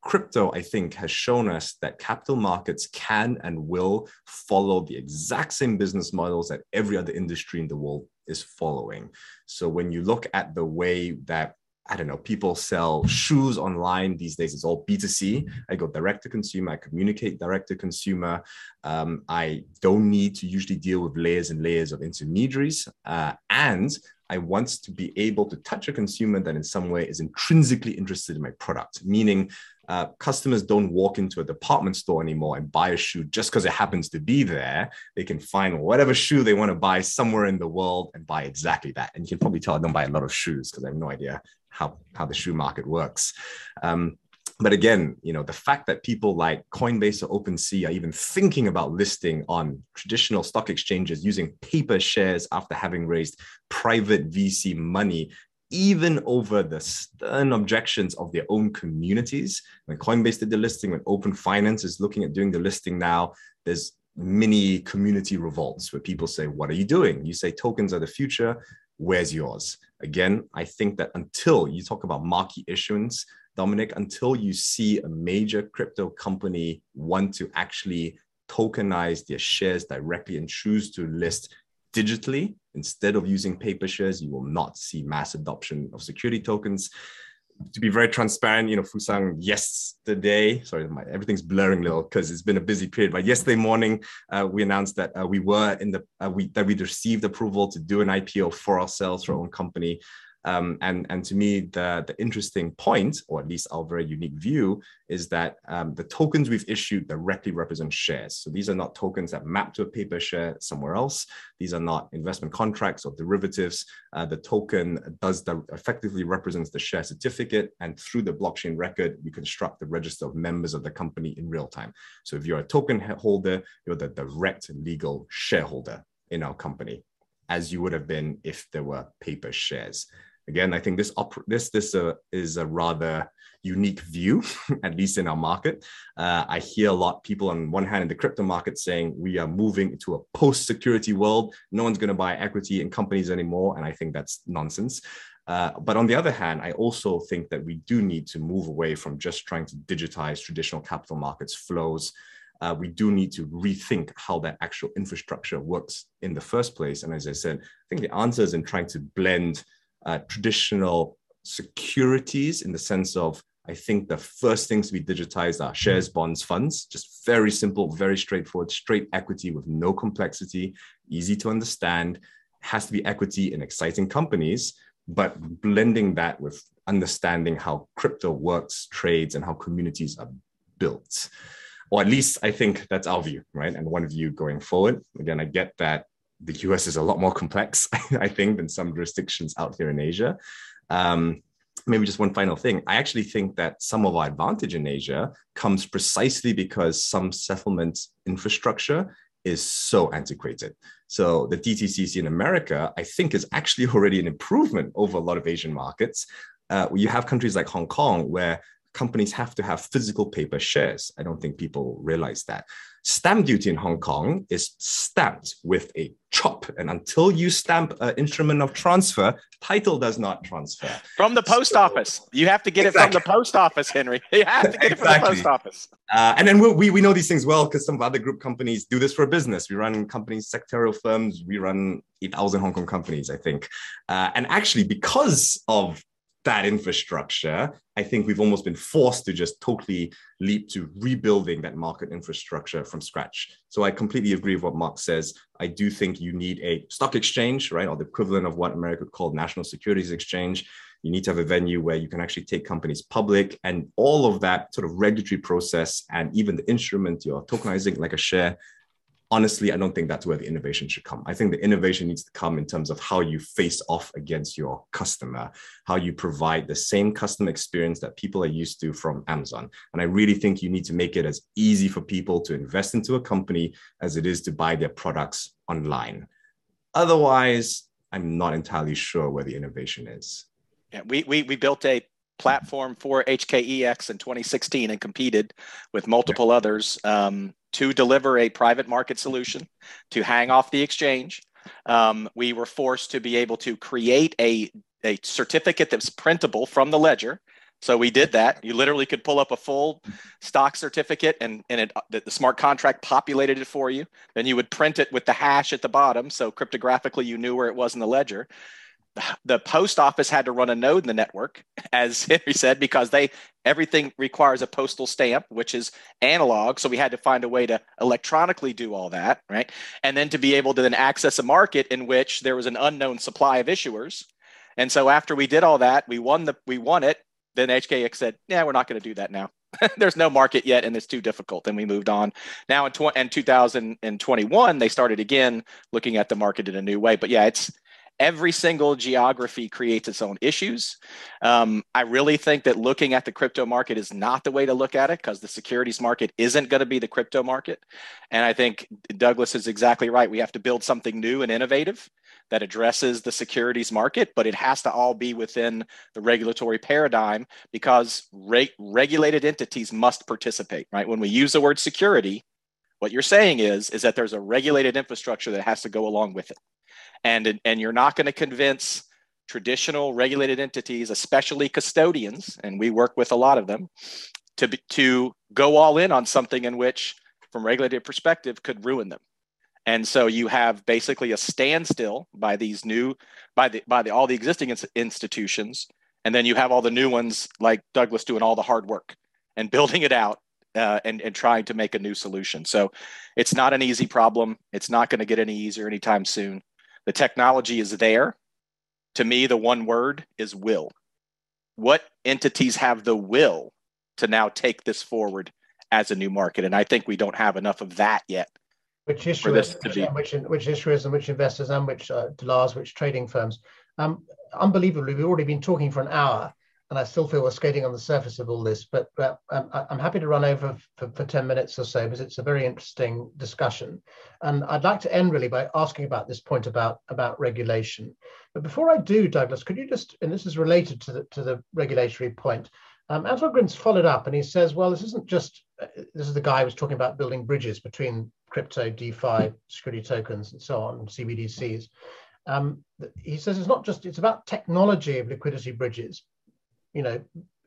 crypto, I think, has shown us that capital markets can and will follow the exact same business models that every other industry in the world is following. So when you look at the way that I don't know, people sell shoes online these days. It's all B2C. I go direct to consumer. I communicate direct to consumer. Um, I don't need to usually deal with layers and layers of intermediaries. Uh, and I want to be able to touch a consumer that in some way is intrinsically interested in my product, meaning uh, customers don't walk into a department store anymore and buy a shoe just because it happens to be there. They can find whatever shoe they want to buy somewhere in the world and buy exactly that. And you can probably tell I don't buy a lot of shoes because I have no idea how, how the shoe market works. Um, but again, you know, the fact that people like Coinbase or OpenSea are even thinking about listing on traditional stock exchanges using paper shares after having raised private VC money even over the stern objections of their own communities. When Coinbase did the listing, when Open Finance is looking at doing the listing now, there's many community revolts where people say, What are you doing? You say tokens are the future. Where's yours? Again, I think that until you talk about market issuance, Dominic, until you see a major crypto company want to actually tokenize their shares directly and choose to list digitally instead of using paper shares, you will not see mass adoption of security tokens. To be very transparent, you know, Fusang yesterday, sorry, my, everything's blurring a little because it's been a busy period. But yesterday morning, uh, we announced that uh, we were in the uh, we that we'd received approval to do an IPO for ourselves for our own company. Um, and, and to me, the, the interesting point, or at least our very unique view, is that um, the tokens we've issued directly represent shares. So these are not tokens that map to a paper share somewhere else. These are not investment contracts or derivatives. Uh, the token does the, effectively represents the share certificate, and through the blockchain record, we construct the register of members of the company in real time. So if you're a token holder, you're the direct legal shareholder in our company. as you would have been if there were paper shares. Again, I think this this this uh, is a rather unique view, at least in our market. Uh, I hear a lot of people on one hand in the crypto market saying we are moving to a post-security world. No one's going to buy equity in companies anymore, and I think that's nonsense. Uh, but on the other hand, I also think that we do need to move away from just trying to digitize traditional capital markets flows. Uh, we do need to rethink how that actual infrastructure works in the first place. And as I said, I think the answer is in trying to blend uh, traditional securities in the sense of I think the first things to be digitized are shares, bonds, funds, just very simple, very straightforward, straight equity with no complexity, easy to understand, has to be equity in exciting companies but blending that with understanding how crypto works, trades, and how communities are built. Or at least I think that's our view, right? And one view going forward. Again, I get that the US is a lot more complex, I think, than some jurisdictions out here in Asia. Um, maybe just one final thing. I actually think that some of our advantage in Asia comes precisely because some settlement infrastructure is so antiquated. So the DTCC in America, I think, is actually already an improvement over a lot of Asian markets. Uh, you have countries like Hong Kong where companies have to have physical paper shares. I don't think people realize that. Stamp duty in Hong Kong is stamped with a chop. And until you stamp an instrument of transfer, title does not transfer. From the post so, office. You have to get exactly. it from the post office, Henry. You have to get exactly. it from the post office. Uh, and then we, we know these things well because some other group companies do this for business. We run companies, sectorial firms. We run 8,000 Hong Kong companies, I think. Uh, and actually, because of that infrastructure, I think we've almost been forced to just totally leap to rebuilding that market infrastructure from scratch. So I completely agree with what Mark says. I do think you need a stock exchange, right, or the equivalent of what America called National Securities Exchange. You need to have a venue where you can actually take companies public and all of that sort of regulatory process and even the instrument you're tokenizing like a share honestly, I don't think that's where the innovation should come. I think the innovation needs to come in terms of how you face off against your customer, how you provide the same customer experience that people are used to from Amazon. And I really think you need to make it as easy for people to invest into a company as it is to buy their products online. Otherwise, I'm not entirely sure where the innovation is. Yeah, we, we, we built a platform for HKEX in 2016 and competed with multiple yeah. others. Um, to deliver a private market solution to hang off the exchange. Um, we were forced to be able to create a, a certificate that's printable from the ledger. So we did that. You literally could pull up a full stock certificate and, and it, the, the smart contract populated it for you. Then you would print it with the hash at the bottom. So cryptographically, you knew where it was in the ledger the post office had to run a node in the network, as Henry said, because they everything requires a postal stamp, which is analog. So we had to find a way to electronically do all that, right? And then to be able to then access a market in which there was an unknown supply of issuers. And so after we did all that, we won the we won it. Then HKEX said, "Yeah, we're not going to do that now. There's no market yet, and it's too difficult." And we moved on. Now in, tw- in 2021, they started again looking at the market in a new way. But yeah, it's every single geography creates its own issues. Um, I really think that looking at the crypto market is not the way to look at it because the securities market isn't going to be the crypto market. And I think Douglas is exactly right. We have to build something new and innovative that addresses the securities market, but it has to all be within the regulatory paradigm because re- regulated entities must participate, right? When we use the word security, what you're saying is, is that there's a regulated infrastructure that has to go along with it and and you're not going to convince traditional regulated entities, especially custodians, and we work with a lot of them, to be, to go all in on something in which, from regulated perspective, could ruin them. And so you have basically a standstill by these new, by the by the all the existing ins- institutions, and then you have all the new ones like Douglas doing all the hard work and building it out uh, and, and trying to make a new solution. So it's not an easy problem. It's not going to get any easier anytime soon. The technology is there. To me, the one word is will. What entities have the will to now take this forward as a new market? And I think we don't have enough of that yet. Which issuers, which, which, which, issuers and which investors and which uh, DLARs, which trading firms. Um, unbelievably, we've already been talking for an hour. And I still feel we're skating on the surface of all this, but, but um, I'm happy to run over for, for 10 minutes or so because it's a very interesting discussion. And I'd like to end really by asking about this point about, about regulation. But before I do, Douglas, could you just, and this is related to the, to the regulatory point, um, Anton Grins followed up and he says, well, this isn't just, uh, this is the guy who was talking about building bridges between crypto, DeFi, security tokens, and so on, CBDCs. Um, he says it's not just, it's about technology of liquidity bridges, you know,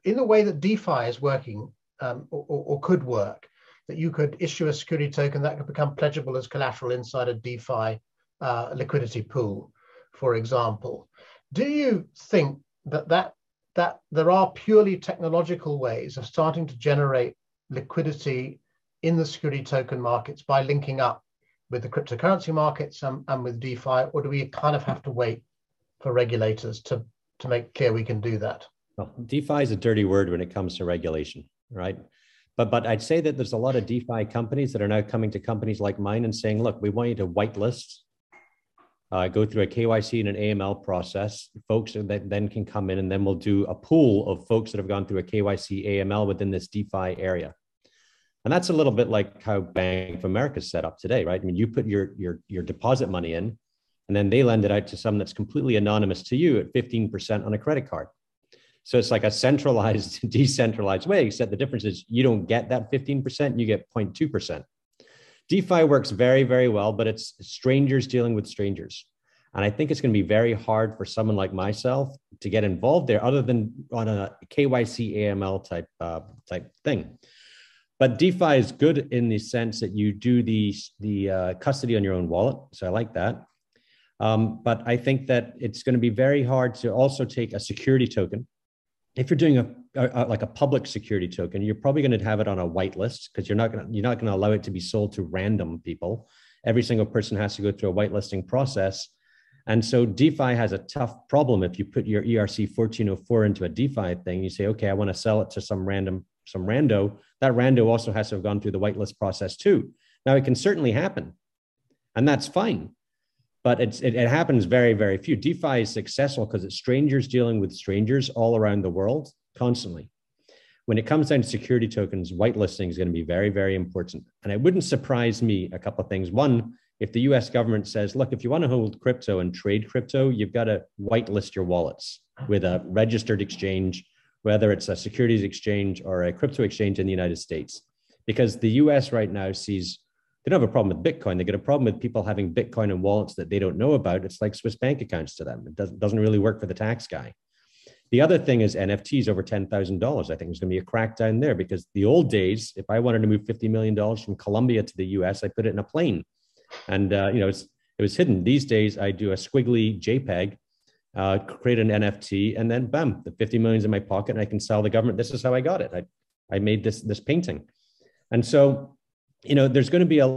in the way that DeFi is working um, or, or, could work, that you could issue a security token that could become pledgeable as collateral inside a DeFi uh, liquidity pool, for example. Do you think that, that that there are purely technological ways of starting to generate liquidity in the security token markets by linking up with the cryptocurrency markets and, and with DeFi, or do we kind of have to wait for regulators to, to make clear we can do that? Well, DeFi is a dirty word when it comes to regulation, right? But but I'd say that there's a lot of DeFi companies that are now coming to companies like mine and saying, look, we want you to whitelist, uh, go through a KYC and an AML process. Folks that then can come in and then we'll do a pool of folks that have gone through a KYC AML within this DeFi area. And that's a little bit like how Bank of America is set up today, right? I mean, you put your your your deposit money in, and then they lend it out to someone that's completely anonymous to you at 15% on a credit card. So it's like a centralized, decentralized way, except the difference is you don't get that 15%, you get 0.2%. DeFi works very, very well, but it's strangers dealing with strangers. And I think it's going to be very hard for someone like myself to get involved there, other than on a KYC AML type uh, type thing. But DeFi is good in the sense that you do the the uh, custody on your own wallet, so I like that. Um, but I think that it's going to be very hard to also take a security token if you're doing a, a, like a public security token, you're probably going to have it on a whitelist because you're not going to you're not going to allow it to be sold to random people. Every single person has to go through a whitelisting process. And so DeFi has a tough problem. If you put your ERC 1404 into a DeFi thing, you say, okay, I want to sell it to some random, some rando. That rando also has to have gone through the whitelist process too. Now it can certainly happen, and that's fine but it, it happens very, very few. DeFi is successful because it's strangers dealing with strangers all around the world constantly. When it comes down to security tokens, whitelisting is going to be very, very important. And it wouldn't surprise me a couple of things. One, if the US government says, look, if you want to hold crypto and trade crypto, you've got to whitelist your wallets with a registered exchange, whether it's a securities exchange or a crypto exchange in the United States. Because the US right now sees they don't have a problem with Bitcoin. They get a problem with people having Bitcoin and wallets that they don't know about. It's like Swiss bank accounts to them. It doesn't, doesn't really work for the tax guy. The other thing is NFTs over $10,000. I think there's going to be a crackdown there because the old days, if I wanted to move $50 million from Colombia to the US, I put it in a plane. And, uh, you know, it was hidden. These days, I do a squiggly JPEG, uh, create an NFT, and then bam, the 50 millions in my pocket, and I can sell the government. This is how I got it. I, I made this, this painting. And so you know, there's going to be a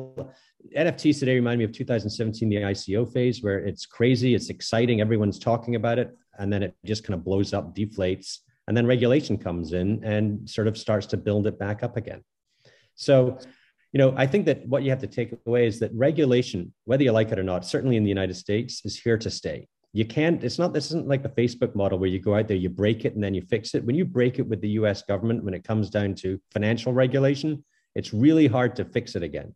NFTs today remind me of 2017, the ICO phase, where it's crazy, it's exciting, everyone's talking about it, and then it just kind of blows up, deflates, and then regulation comes in and sort of starts to build it back up again. So, you know, I think that what you have to take away is that regulation, whether you like it or not, certainly in the United States, is here to stay. You can't, it's not, this isn't like the Facebook model where you go out there, you break it, and then you fix it. When you break it with the US government, when it comes down to financial regulation, it's really hard to fix it again.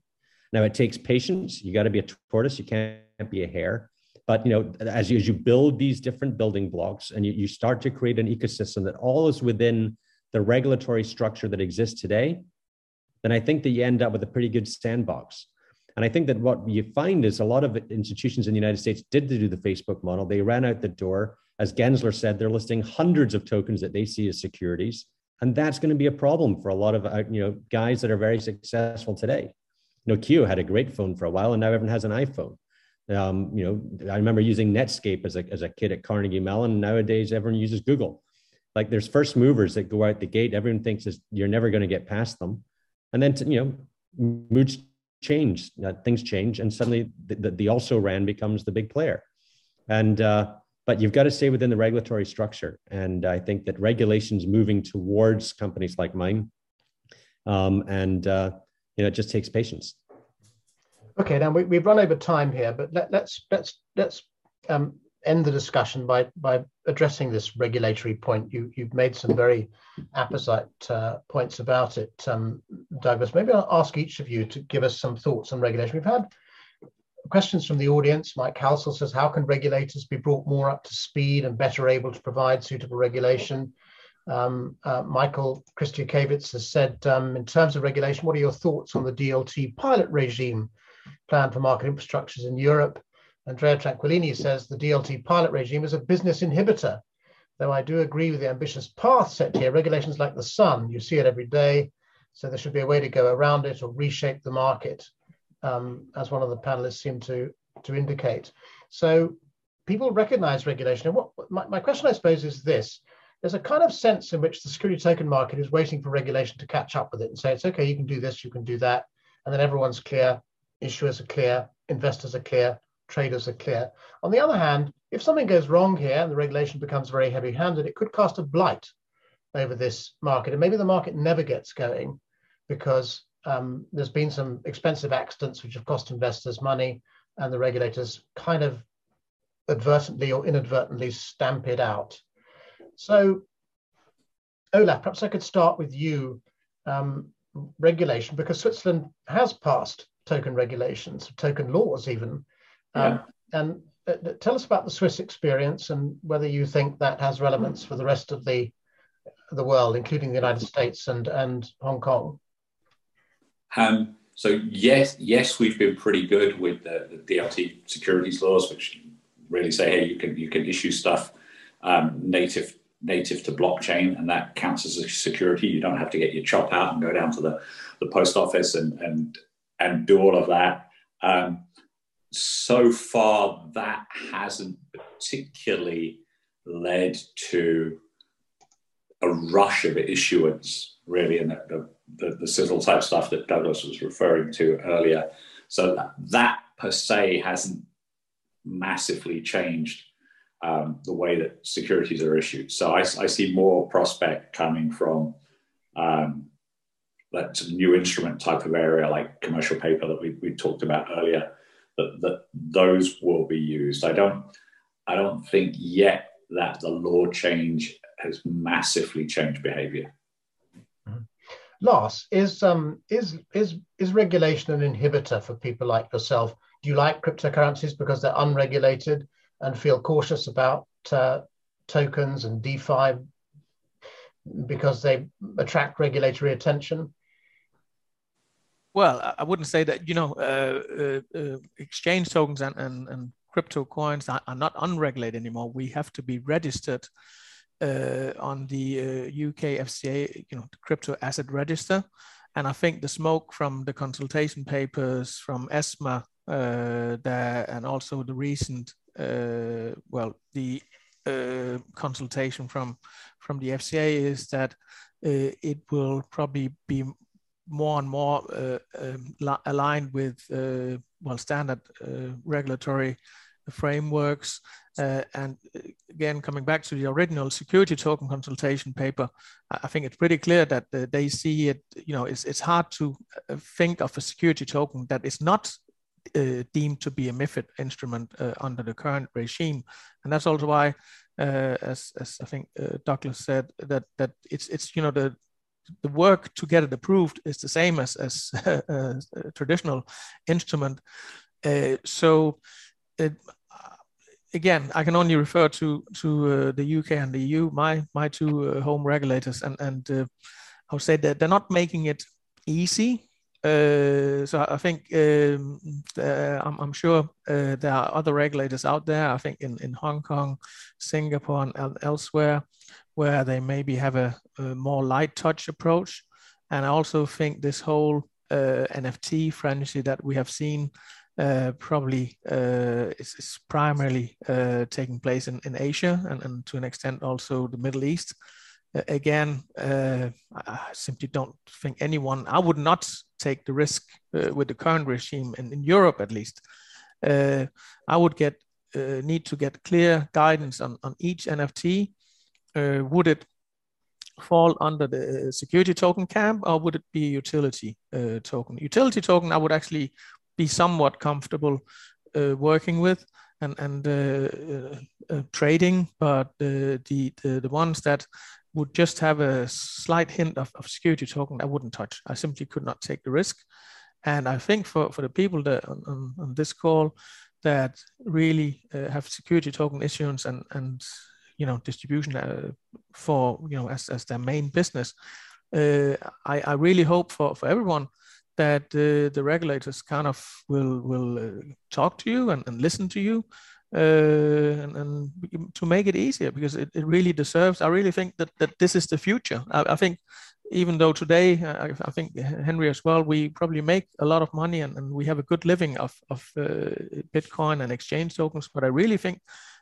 Now it takes patience. You got to be a tortoise. You can't be a hare. But you know, as you, as you build these different building blocks and you, you start to create an ecosystem that all is within the regulatory structure that exists today, then I think that you end up with a pretty good sandbox. And I think that what you find is a lot of institutions in the United States did do the Facebook model. They ran out the door. As Gensler said, they're listing hundreds of tokens that they see as securities and that's going to be a problem for a lot of uh, you know guys that are very successful today. Nokia had a great phone for a while, and now everyone has an iPhone. Um, you know, I remember using Netscape as a as a kid at Carnegie Mellon. Nowadays, everyone uses Google. Like there's first movers that go out the gate. Everyone thinks you're never going to get past them, and then you know, moods change, uh, things change, and suddenly the, the, the also ran becomes the big player, and uh, but you've got to stay within the regulatory structure. And I think that regulations moving towards companies like mine, um, and uh, you know, it just takes patience. Okay, now we, have run over time here, but let, us let's let's um, end the discussion by by addressing this regulatory point. You you've made some very apposite uh, points about it, um, Douglas. Maybe I'll ask each of you to give us some thoughts on regulation. We've had questions from the audience. Mike Halsell says, "How can regulators be brought more up to speed and better able to provide suitable regulation?" Um, uh, Michael has said, um, in terms of regulation, what are your thoughts on the DLT pilot regime planned for market infrastructures in Europe? Andrea Tranquillini says the DLT pilot regime is a business inhibitor. Though I do agree with the ambitious path set here, regulations like the sun, you see it every day. So there should be a way to go around it or reshape the market, um, as one of the panelists seemed to, to indicate. So people recognize regulation. And what my, my question, I suppose, is this. There's a kind of sense in which the security token market is waiting for regulation to catch up with it and say, it's okay, you can do this, you can do that. And then everyone's clear, issuers are clear, investors are clear, traders are clear. On the other hand, if something goes wrong here and the regulation becomes very heavy handed, it could cast a blight over this market. And maybe the market never gets going because um, there's been some expensive accidents which have cost investors money and the regulators kind of advertently or inadvertently stamp it out. So, Olaf, perhaps I could start with you. Um, regulation, because Switzerland has passed token regulations, token laws even, um, And uh, tell us about the Swiss experience and whether you think that has relevance for the rest of the the world, including the United States and and Hong Kong. Um, so yes, yes, we've been pretty good with the, the, DLT securities laws, which really say, hey, you can you can issue stuff um, native native to blockchain, and that counts as a security. You don't have to get your chop out and go down to the, the post office and and and do all of that. Um, so far that hasn't particularly led to a rush of issuance, really, in the, the, the sizzle type stuff that Douglas was referring to earlier. So that, that per se hasn't massively changed um, the way that securities are issued. So I, I see more prospect coming from um, that new instrument type of area like commercial paper that we, we talked about earlier that, that those will be used. I don't I don't think yet that the law change has massively changed behavior. Mm-hmm. Is um is is is regulation an inhibitor for people like yourself? Do you like cryptocurrencies because they're unregulated and feel cautious about uh, tokens and DeFi because they attract regulatory attention? Well, I wouldn't say that, you know, uh, uh, uh, exchange tokens and, and, and crypto coins are, are, not unregulated anymore. We have to be registered uh, on the UK uh, FCA, you know, the crypto asset register. And I think the smoke from the consultation papers from ESMA uh, there, and also the recent, well, the consultation from from the FCA is that it will probably be more and more uh, um, aligned with uh, well standard uh, frameworks. Uh, and uh, again, coming back to the original security token consultation paper, I think it's pretty clear that uh, they see it. You know, it's it's hard to think of a security token that is not deemed to be a MiFID instrument under the current regime, and that's also why. Uh, as, as I think uh, Douglas said, that that it's it's you know the the work to get it approved is the same as, as a, traditional instrument. Uh, so it, again, I can only refer to to uh, the UK and the EU, my my two uh, home regulators, and and uh, I would say that they're not making it easy. So I think um, I'm, I'm, sure there are other regulators out there. I think in, in Hong Kong, Singapore, and elsewhere, where they maybe have a, a more light touch approach. And I also think this whole uh, NFT frenzy that we have seen uh, probably uh, is, is, primarily uh, taking place in, in Asia and, and, to an extent also the Middle East. again, uh, I simply don't think anyone, I would not take the risk uh, with the current regime in, in Europe at least. I would get need to get clear guidance on, on each NFT uh, would it fall under the security token camp or would it be utility uh, token? Utility token, I would actually be somewhat comfortable working with and and trading, but the, the the ones that would just have a slight hint of, of security token, I wouldn't touch. I simply could not take the risk. And I think for, for the people that on, on, on this call that really uh, have security token issuance and, and you know distribution uh, for you know as, as their main business, uh, I, I really hope for, for everyone that uh, the regulators kind of will will uh, talk to you and, and listen to you uh, and, and, to make it easier because it, it really deserves. I really think that, that this is the future. I, I think even though today, I, I, think Henry as well, we probably make a lot of money and, and we have a good living of, of uh, Bitcoin and exchange tokens. But I really think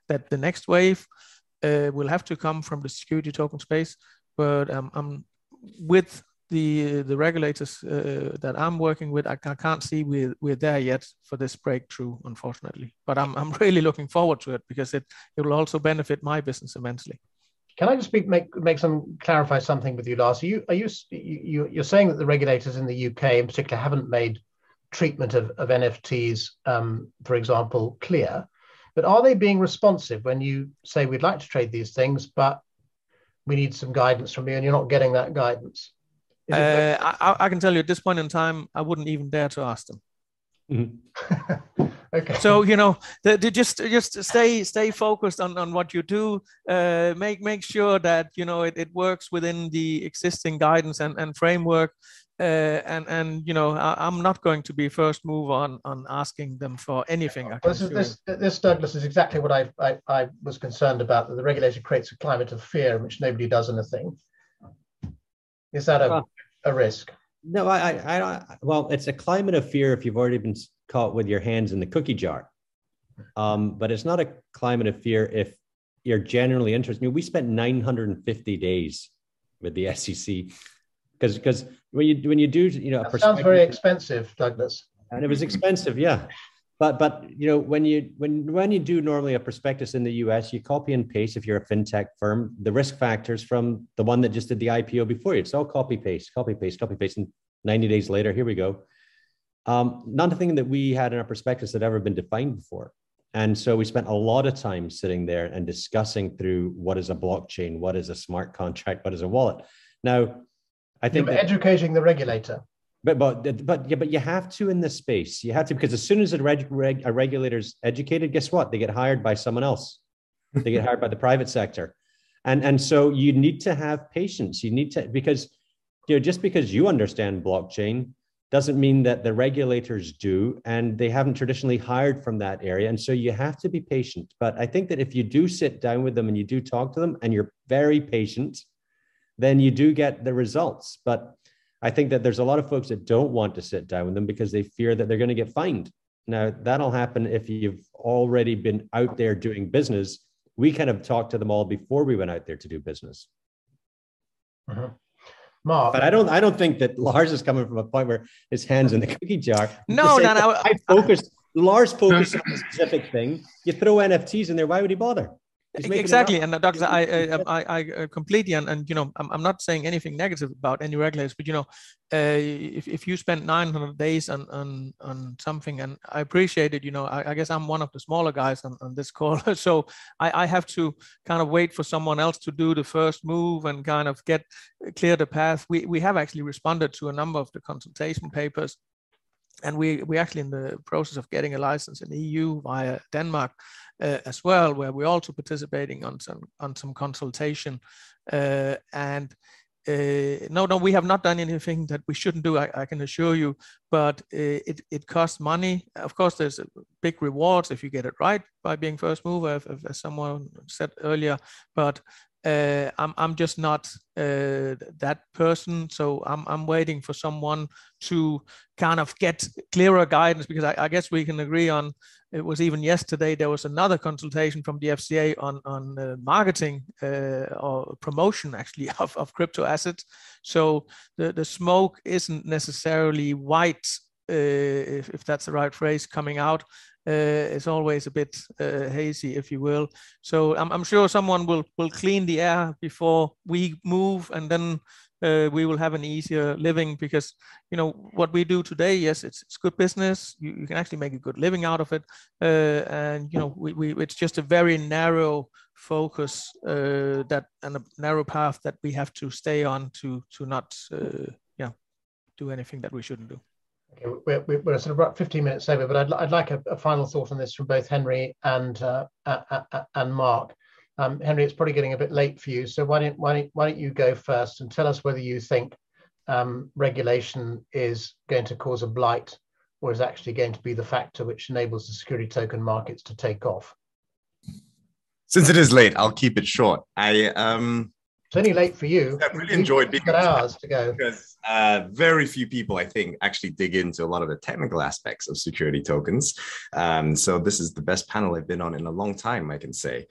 that the next wave uh, will have to come from the security token space. But um, I'm with the the regulators uh, that I'm working with, I, I, can't see we're, we're there yet for this breakthrough, unfortunately. But I'm, I'm really looking forward to it because it, it will also benefit my business immensely. Can I just speak, make make some clarify something with you, Lars? Are you are you, you you're saying that the regulators in the UK, in particular, haven't made treatment of, of NFTs, um, for example, clear. But are they being responsive when you say we'd like to trade these things, but we need some guidance from you, and you're not getting that guidance? Uh, I, I, can tell you at this point in time, I wouldn't even dare to ask them. Mm-hmm. okay. So you know, the, the just just stay stay focused on, on what you do. Uh, make make sure that you know it, it works within the existing guidance and, and framework. Uh, and and you know, I, am not going to be first move on on asking them for anything. This, is, this, this Douglas is exactly what I, I I was concerned about. That the regulator creates a climate of fear in which nobody does anything. Is that a, a risk? No, I, I, I don't. Well, it's a climate of fear if you've already been caught with your hands in the cookie jar. Um, but it's not a climate of fear if you're genuinely interested. I mean, we spent 950 days with the SEC because because when you when you do you know sounds very expensive, Douglas. And it was expensive, yeah but but you know when you when when you do normally a prospectus in the US, you copy and paste if you're a fintech firm the risk factors from the one that just did the IPO before you. It's all copy paste, copy paste, copy paste, and 90 days later, here we go. Um, nothing that we had in our prospectus had ever been defined before. And so we spent a lot of time sitting there and discussing through what is a blockchain, what is a smart contract, what is a wallet. Now, I think You're educating the regulator but but but yeah, but you have to in this space. You have to because as soon as a, reg, reg, a regulator's educated, guess what? They get hired by someone else. They get hired by the private sector, and and so you need to have patience. You need to because you know just because you understand blockchain doesn't mean that the regulators do, and they haven't traditionally hired from that area. And so you have to be patient. But I think that if you do sit down with them and you do talk to them, and you're very patient, then you do get the results. But I think that there's a lot of folks that don't want to sit down with them because they fear that they're going to get fined. Now, that'll happen if you've already been out there doing business. We kind of talked to them all before we went out there to do business. Uh-huh. Mark. But I don't I don't think that Lars is coming from a point where his hands in the cookie jar. No, no, no. I focus Lars focused on a specific thing. You throw NFTs in there, why would he bother? Exactly and uh, doctor I, I i i uh, completely and, and you know I'm, I'm not saying anything negative about any regulators but you know uh, if, if you spend 900 days on on on something and i appreciate it you know i, I guess i'm one of the smaller guys on, on this call so I, I have to kind of wait for someone else to do the first move and kind of get uh, clear the path. We we have actually responded to a number of the consultation papers and we we actually in the process of getting a license in the EU via Denmark uh, as well, where we're also participating on some on some consultation. Uh, and uh, no, no, we have not done anything that we shouldn't do. I, I can assure you, but uh, it it costs money. Of course, there's big rewards if you get it right by being first mover, as someone said earlier. But uh, I'm I'm just not uh, that person. So I'm I'm waiting for someone to kind of get clearer guidance because I, I, guess we can agree on. It was even yesterday there was another consultation from the FCA on on uh, marketing uh, or promotion actually of, of crypto assets. So the the smoke isn't necessarily white. Uh, if, if that's the right phrase coming out is always a bit uh, hazy, if you will. So I'm, I'm, sure someone will will clean the air before we move, and then uh, we will have an easier living because you know what we do today. Yes, it's it's good business. You, you can actually make a good living out of it, uh, and you know we, we it's just a very narrow focus uh, that and a narrow path that we have to stay on to to not uh, yeah do anything that we shouldn't do. Okay, we're, we're sort of about 15 minutes over, but I'd, I'd like a, a final thought on this from both Henry and uh, and Mark. Um, Henry, it's probably getting a bit late for you, so why don't why don't, why don't you go first and tell us whether you think um, regulation is going to cause a blight or is actually going to be the factor which enables the security token markets to take off? Since it is late, I'll keep it short. I um, it's only late for you. I really enjoyed being got hours to go because uh, very few people, I think, actually dig into a lot of the technical aspects of security tokens. Um, so this is the best panel I've been on in a long time, I can say.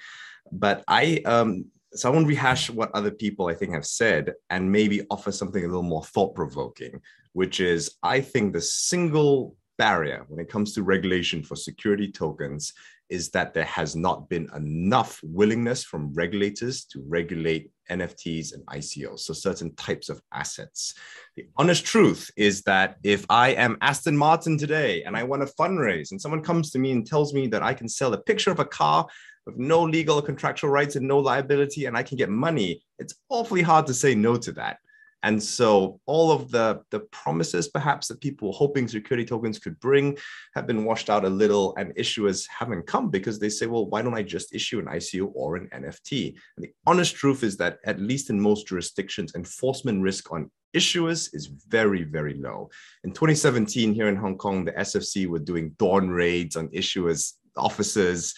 But I um, so I won't rehash what other people I think have said and maybe offer something a little more thought provoking, which is I think the single barrier when it comes to regulation for security tokens is that there has not been enough willingness from regulators to regulate NFTs and ICOs, so certain types of assets. The honest truth is that if I am Aston Martin today and I want to fundraise, and someone comes to me and tells me that I can sell a picture of a car with no legal or contractual rights and no liability, and I can get money, it's awfully hard to say no to that. And so all of the, the promises perhaps that people were hoping security tokens could bring have been washed out a little and issuers haven't come because they say, well, why don't I just issue an ICO or an NFT? And the honest truth is that at least in most jurisdictions, enforcement risk on issuers is very, very low. In 2017 here in Hong Kong, the SFC were doing dawn raids on issuers' offices,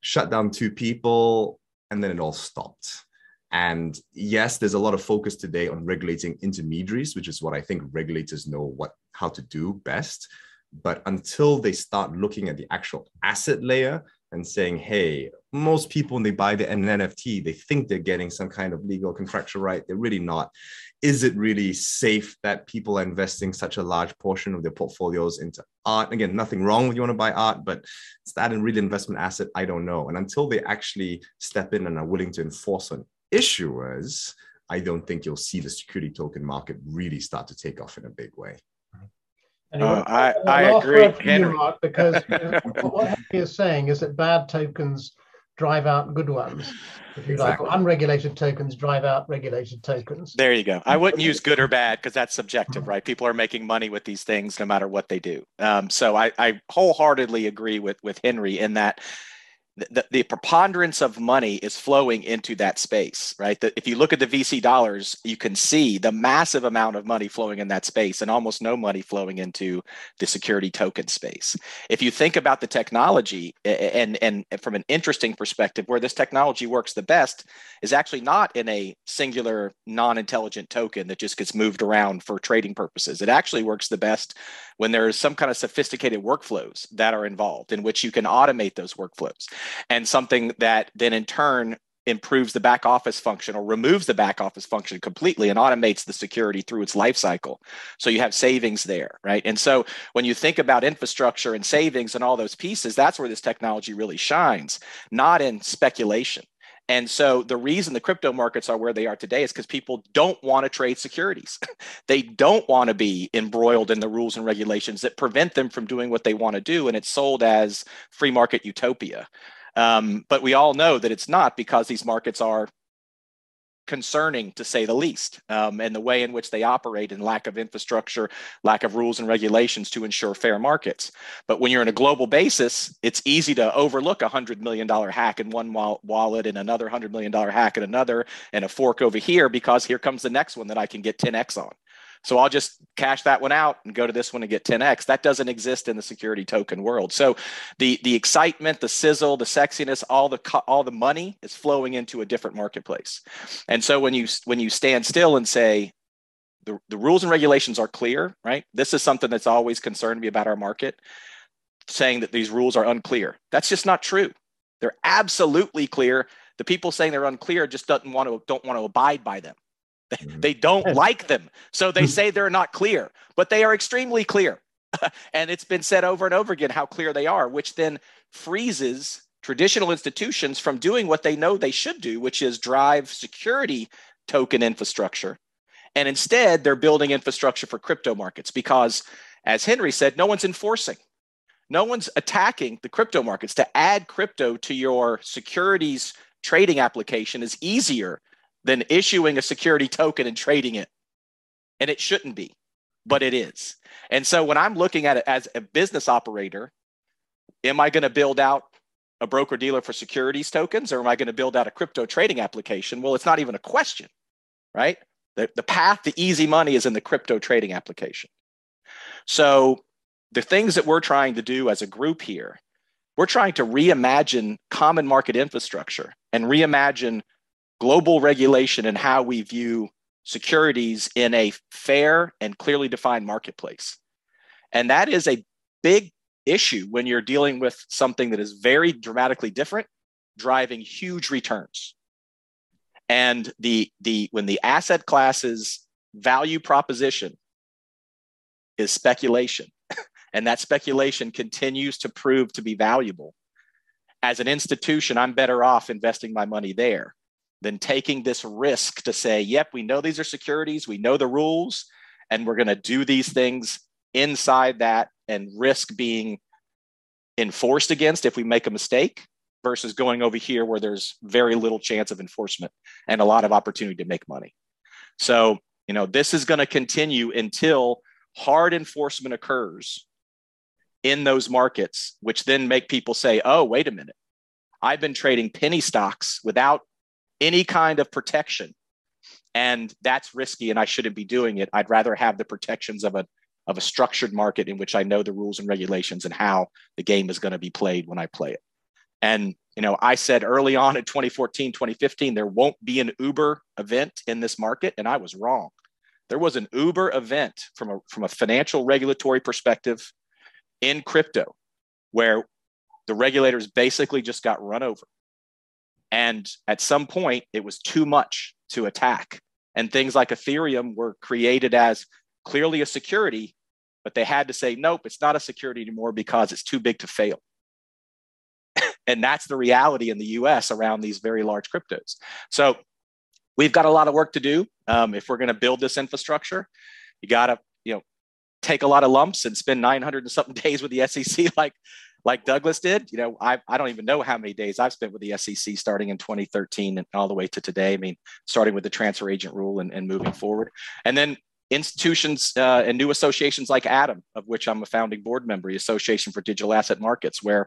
shut down two people, and then it all stopped. And yes, there's a lot of focus today on regulating intermediaries, which is what I think regulators know what how to do best. But until they start looking at the actual asset layer and saying, hey, most people when they buy the, NFT, they think they're getting some kind of legal contractual right. They're really not. Is it really safe that people are investing such a large portion of their portfolios into art? Again, nothing wrong with you want to buy art, but is that a real investment asset? I don't know. And until they actually step in and are willing to enforce on issuers, I don't think you'll see the security token market really start to take off in a big way. Uh, I, I agree, Henry. Mark, because what Henry is saying is that bad tokens drive out good ones, if you exactly. like. Unregulated tokens drive out regulated tokens. There you go. I wouldn't use good or bad because that's subjective, right? People are making money with these things no matter what they do. Um, so I, I wholeheartedly agree with with Henry in that the, the preponderance of money is flowing into that space, right? The, if you look at the VC dollars, you can see the massive amount of money flowing in that space and almost no money flowing into the security token space. If you think about the technology and, and from an interesting perspective, where this technology works the best is actually not in a singular non-intelligent token that just gets moved around for trading purposes. It actually works the best when there is some kind of sophisticated workflows that are involved in which you can automate those workflows and something that then in turn improves the back office function or removes the back office function completely and automates the security through its life cycle. So you have savings there, right? And so when you think about infrastructure and savings and all those pieces, that's where this technology really shines, not in speculation. And so the reason the crypto markets are where they are today is because people don't want to trade securities. they don't want to be embroiled in the rules and regulations that prevent them from doing what they want to do. And it's sold as free market utopia. Um, but we all know that it's not because these markets are concerning to say the least um, and the way in which they operate and lack of infrastructure lack of rules and regulations to ensure fair markets. But when you're in a global basis it's easy to overlook a hundred million dollar hack in one wallet and another hundred million dollar hack in another and a fork over here because here comes the next one that i can get 10x on so I'll just cash that one out and go to this one and get 10x. That doesn't exist in the security token world. So the the excitement, the sizzle, the sexiness, all the all the money is flowing into a different marketplace. And so when you when you stand still and say the, the rules and regulations are clear, right? This is something that's always concerned me about our market, saying that these rules are unclear. That's just not true. They're absolutely clear. The people saying they're unclear just doesn't want to don't want to abide by them. Mm-hmm. They don't like them. So they say they're not clear, but they are extremely clear. and it's been said over and over again how clear they are, which then freezes traditional institutions from doing what they know they should do, which is drive security token infrastructure And instead, they're building infrastructure for crypto markets because, as Henry said, no one's enforcing. No one's attacking the crypto markets. To add crypto to your securities trading application is easier than issuing a security token and trading it. And it shouldn't be, but it is. And so when I'm looking at it as a business operator, am I going to build out a broker dealer for securities tokens or am I going to build out a crypto trading application? Well, it's not even a question, right? The, the path to easy money is in the crypto trading application. So the things that we're trying to do as a group here, we're trying to reimagine common market infrastructure and reimagine global regulation and how we view securities in a fair and clearly defined marketplace. And that is a big issue when you're dealing with something that is very dramatically different, driving huge returns. And the, the when the asset classes value proposition is speculation, and that speculation continues to prove to be valuable, as an institution, I'm better off investing my money there than taking this risk to say, yep, we know these are securities, we know the rules, and we're going to do these things inside that and risk being enforced against if we make a mistake versus going over here where there's very little chance of enforcement and a lot of opportunity to make money. So, you know, this is going to continue until hard enforcement occurs in those markets, which then make people say, oh, wait a minute. I've been trading penny stocks without any kind of protection. And that's risky and I shouldn't be doing it. I'd rather have the protections of a of a structured market in which I know the rules and regulations and how the game is going to be played when I play it. And you know, I said early on in 2014, 2015, there won't be an Uber event in this market, and I was wrong. There was an Uber event from a from a financial regulatory perspective in crypto, where the regulators basically just got run over. And at some point, it was too much to attack. And things like Ethereum were created as clearly a security, but they had to say, nope, it's not a security anymore because it's too big to fail. and that's the reality in the US around these very large cryptos. So we've got a lot of work to do. Um, if we're going to build this infrastructure, you got to, you know, take a lot of lumps and spend 900 and something days with the SEC like like Douglas did. You know, I, I don't even know how many days I've spent with the SEC starting in 2013 and all the way to today. I mean, starting with the transfer agent rule and, and moving forward. And then institutions uh, and new associations like ADAM, of which I'm a founding board member, the Association for Digital Asset Markets, where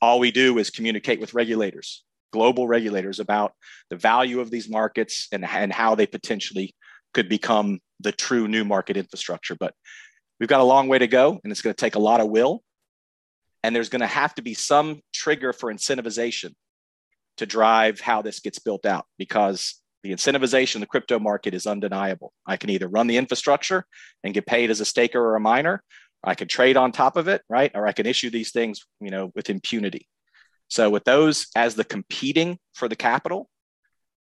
all we do is communicate with regulators, global regulators, about the value of these markets and, and how they potentially could become the true new market infrastructure. But we've got a long way to go, and it's going to take a lot of will and there's going to have to be some trigger for incentivization to drive how this gets built out because the incentivization in the crypto market is undeniable. I can either run the infrastructure and get paid as a staker or a miner, or I can trade on top of it, right? Or I can issue these things, you know, with impunity. So with those as the competing for the capital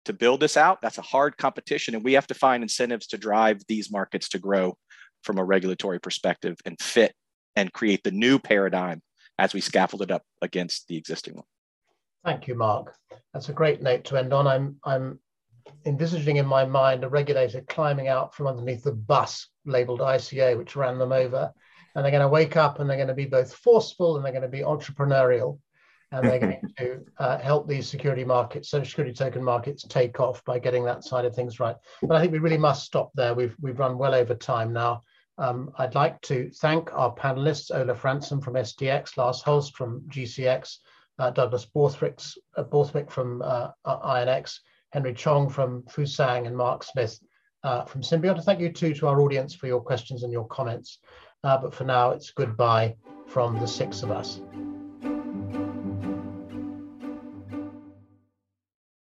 to build this out, that's a hard competition. And we have to find incentives to drive these markets to grow from a regulatory perspective and fit and create the new paradigm as we scaffold it up against the existing one. Thank you, Mark. That's a great note to end on. I'm, I'm envisaging in my mind a regulator climbing out from underneath the bus labeled ICO, which ran them over. And they're going to wake up and they're going to be both forceful and they're going to be entrepreneurial. And they're going to uh, help these security markets, social security token markets, take off by getting that side of things right. But I think we really must stop there. We've, we've run well over time now. Um, I'd like to thank our panelists, Olaf Ransome from SDX, Lars Holst from GCX, uh, Douglas Borthwick, uh, Borthwick from uh, INX, Henry Chong from Fusang, and Mark Smith uh, from Symbiont. Thank you too to our audience for your questions and your comments. Uh, but for now, it's goodbye from the six of us.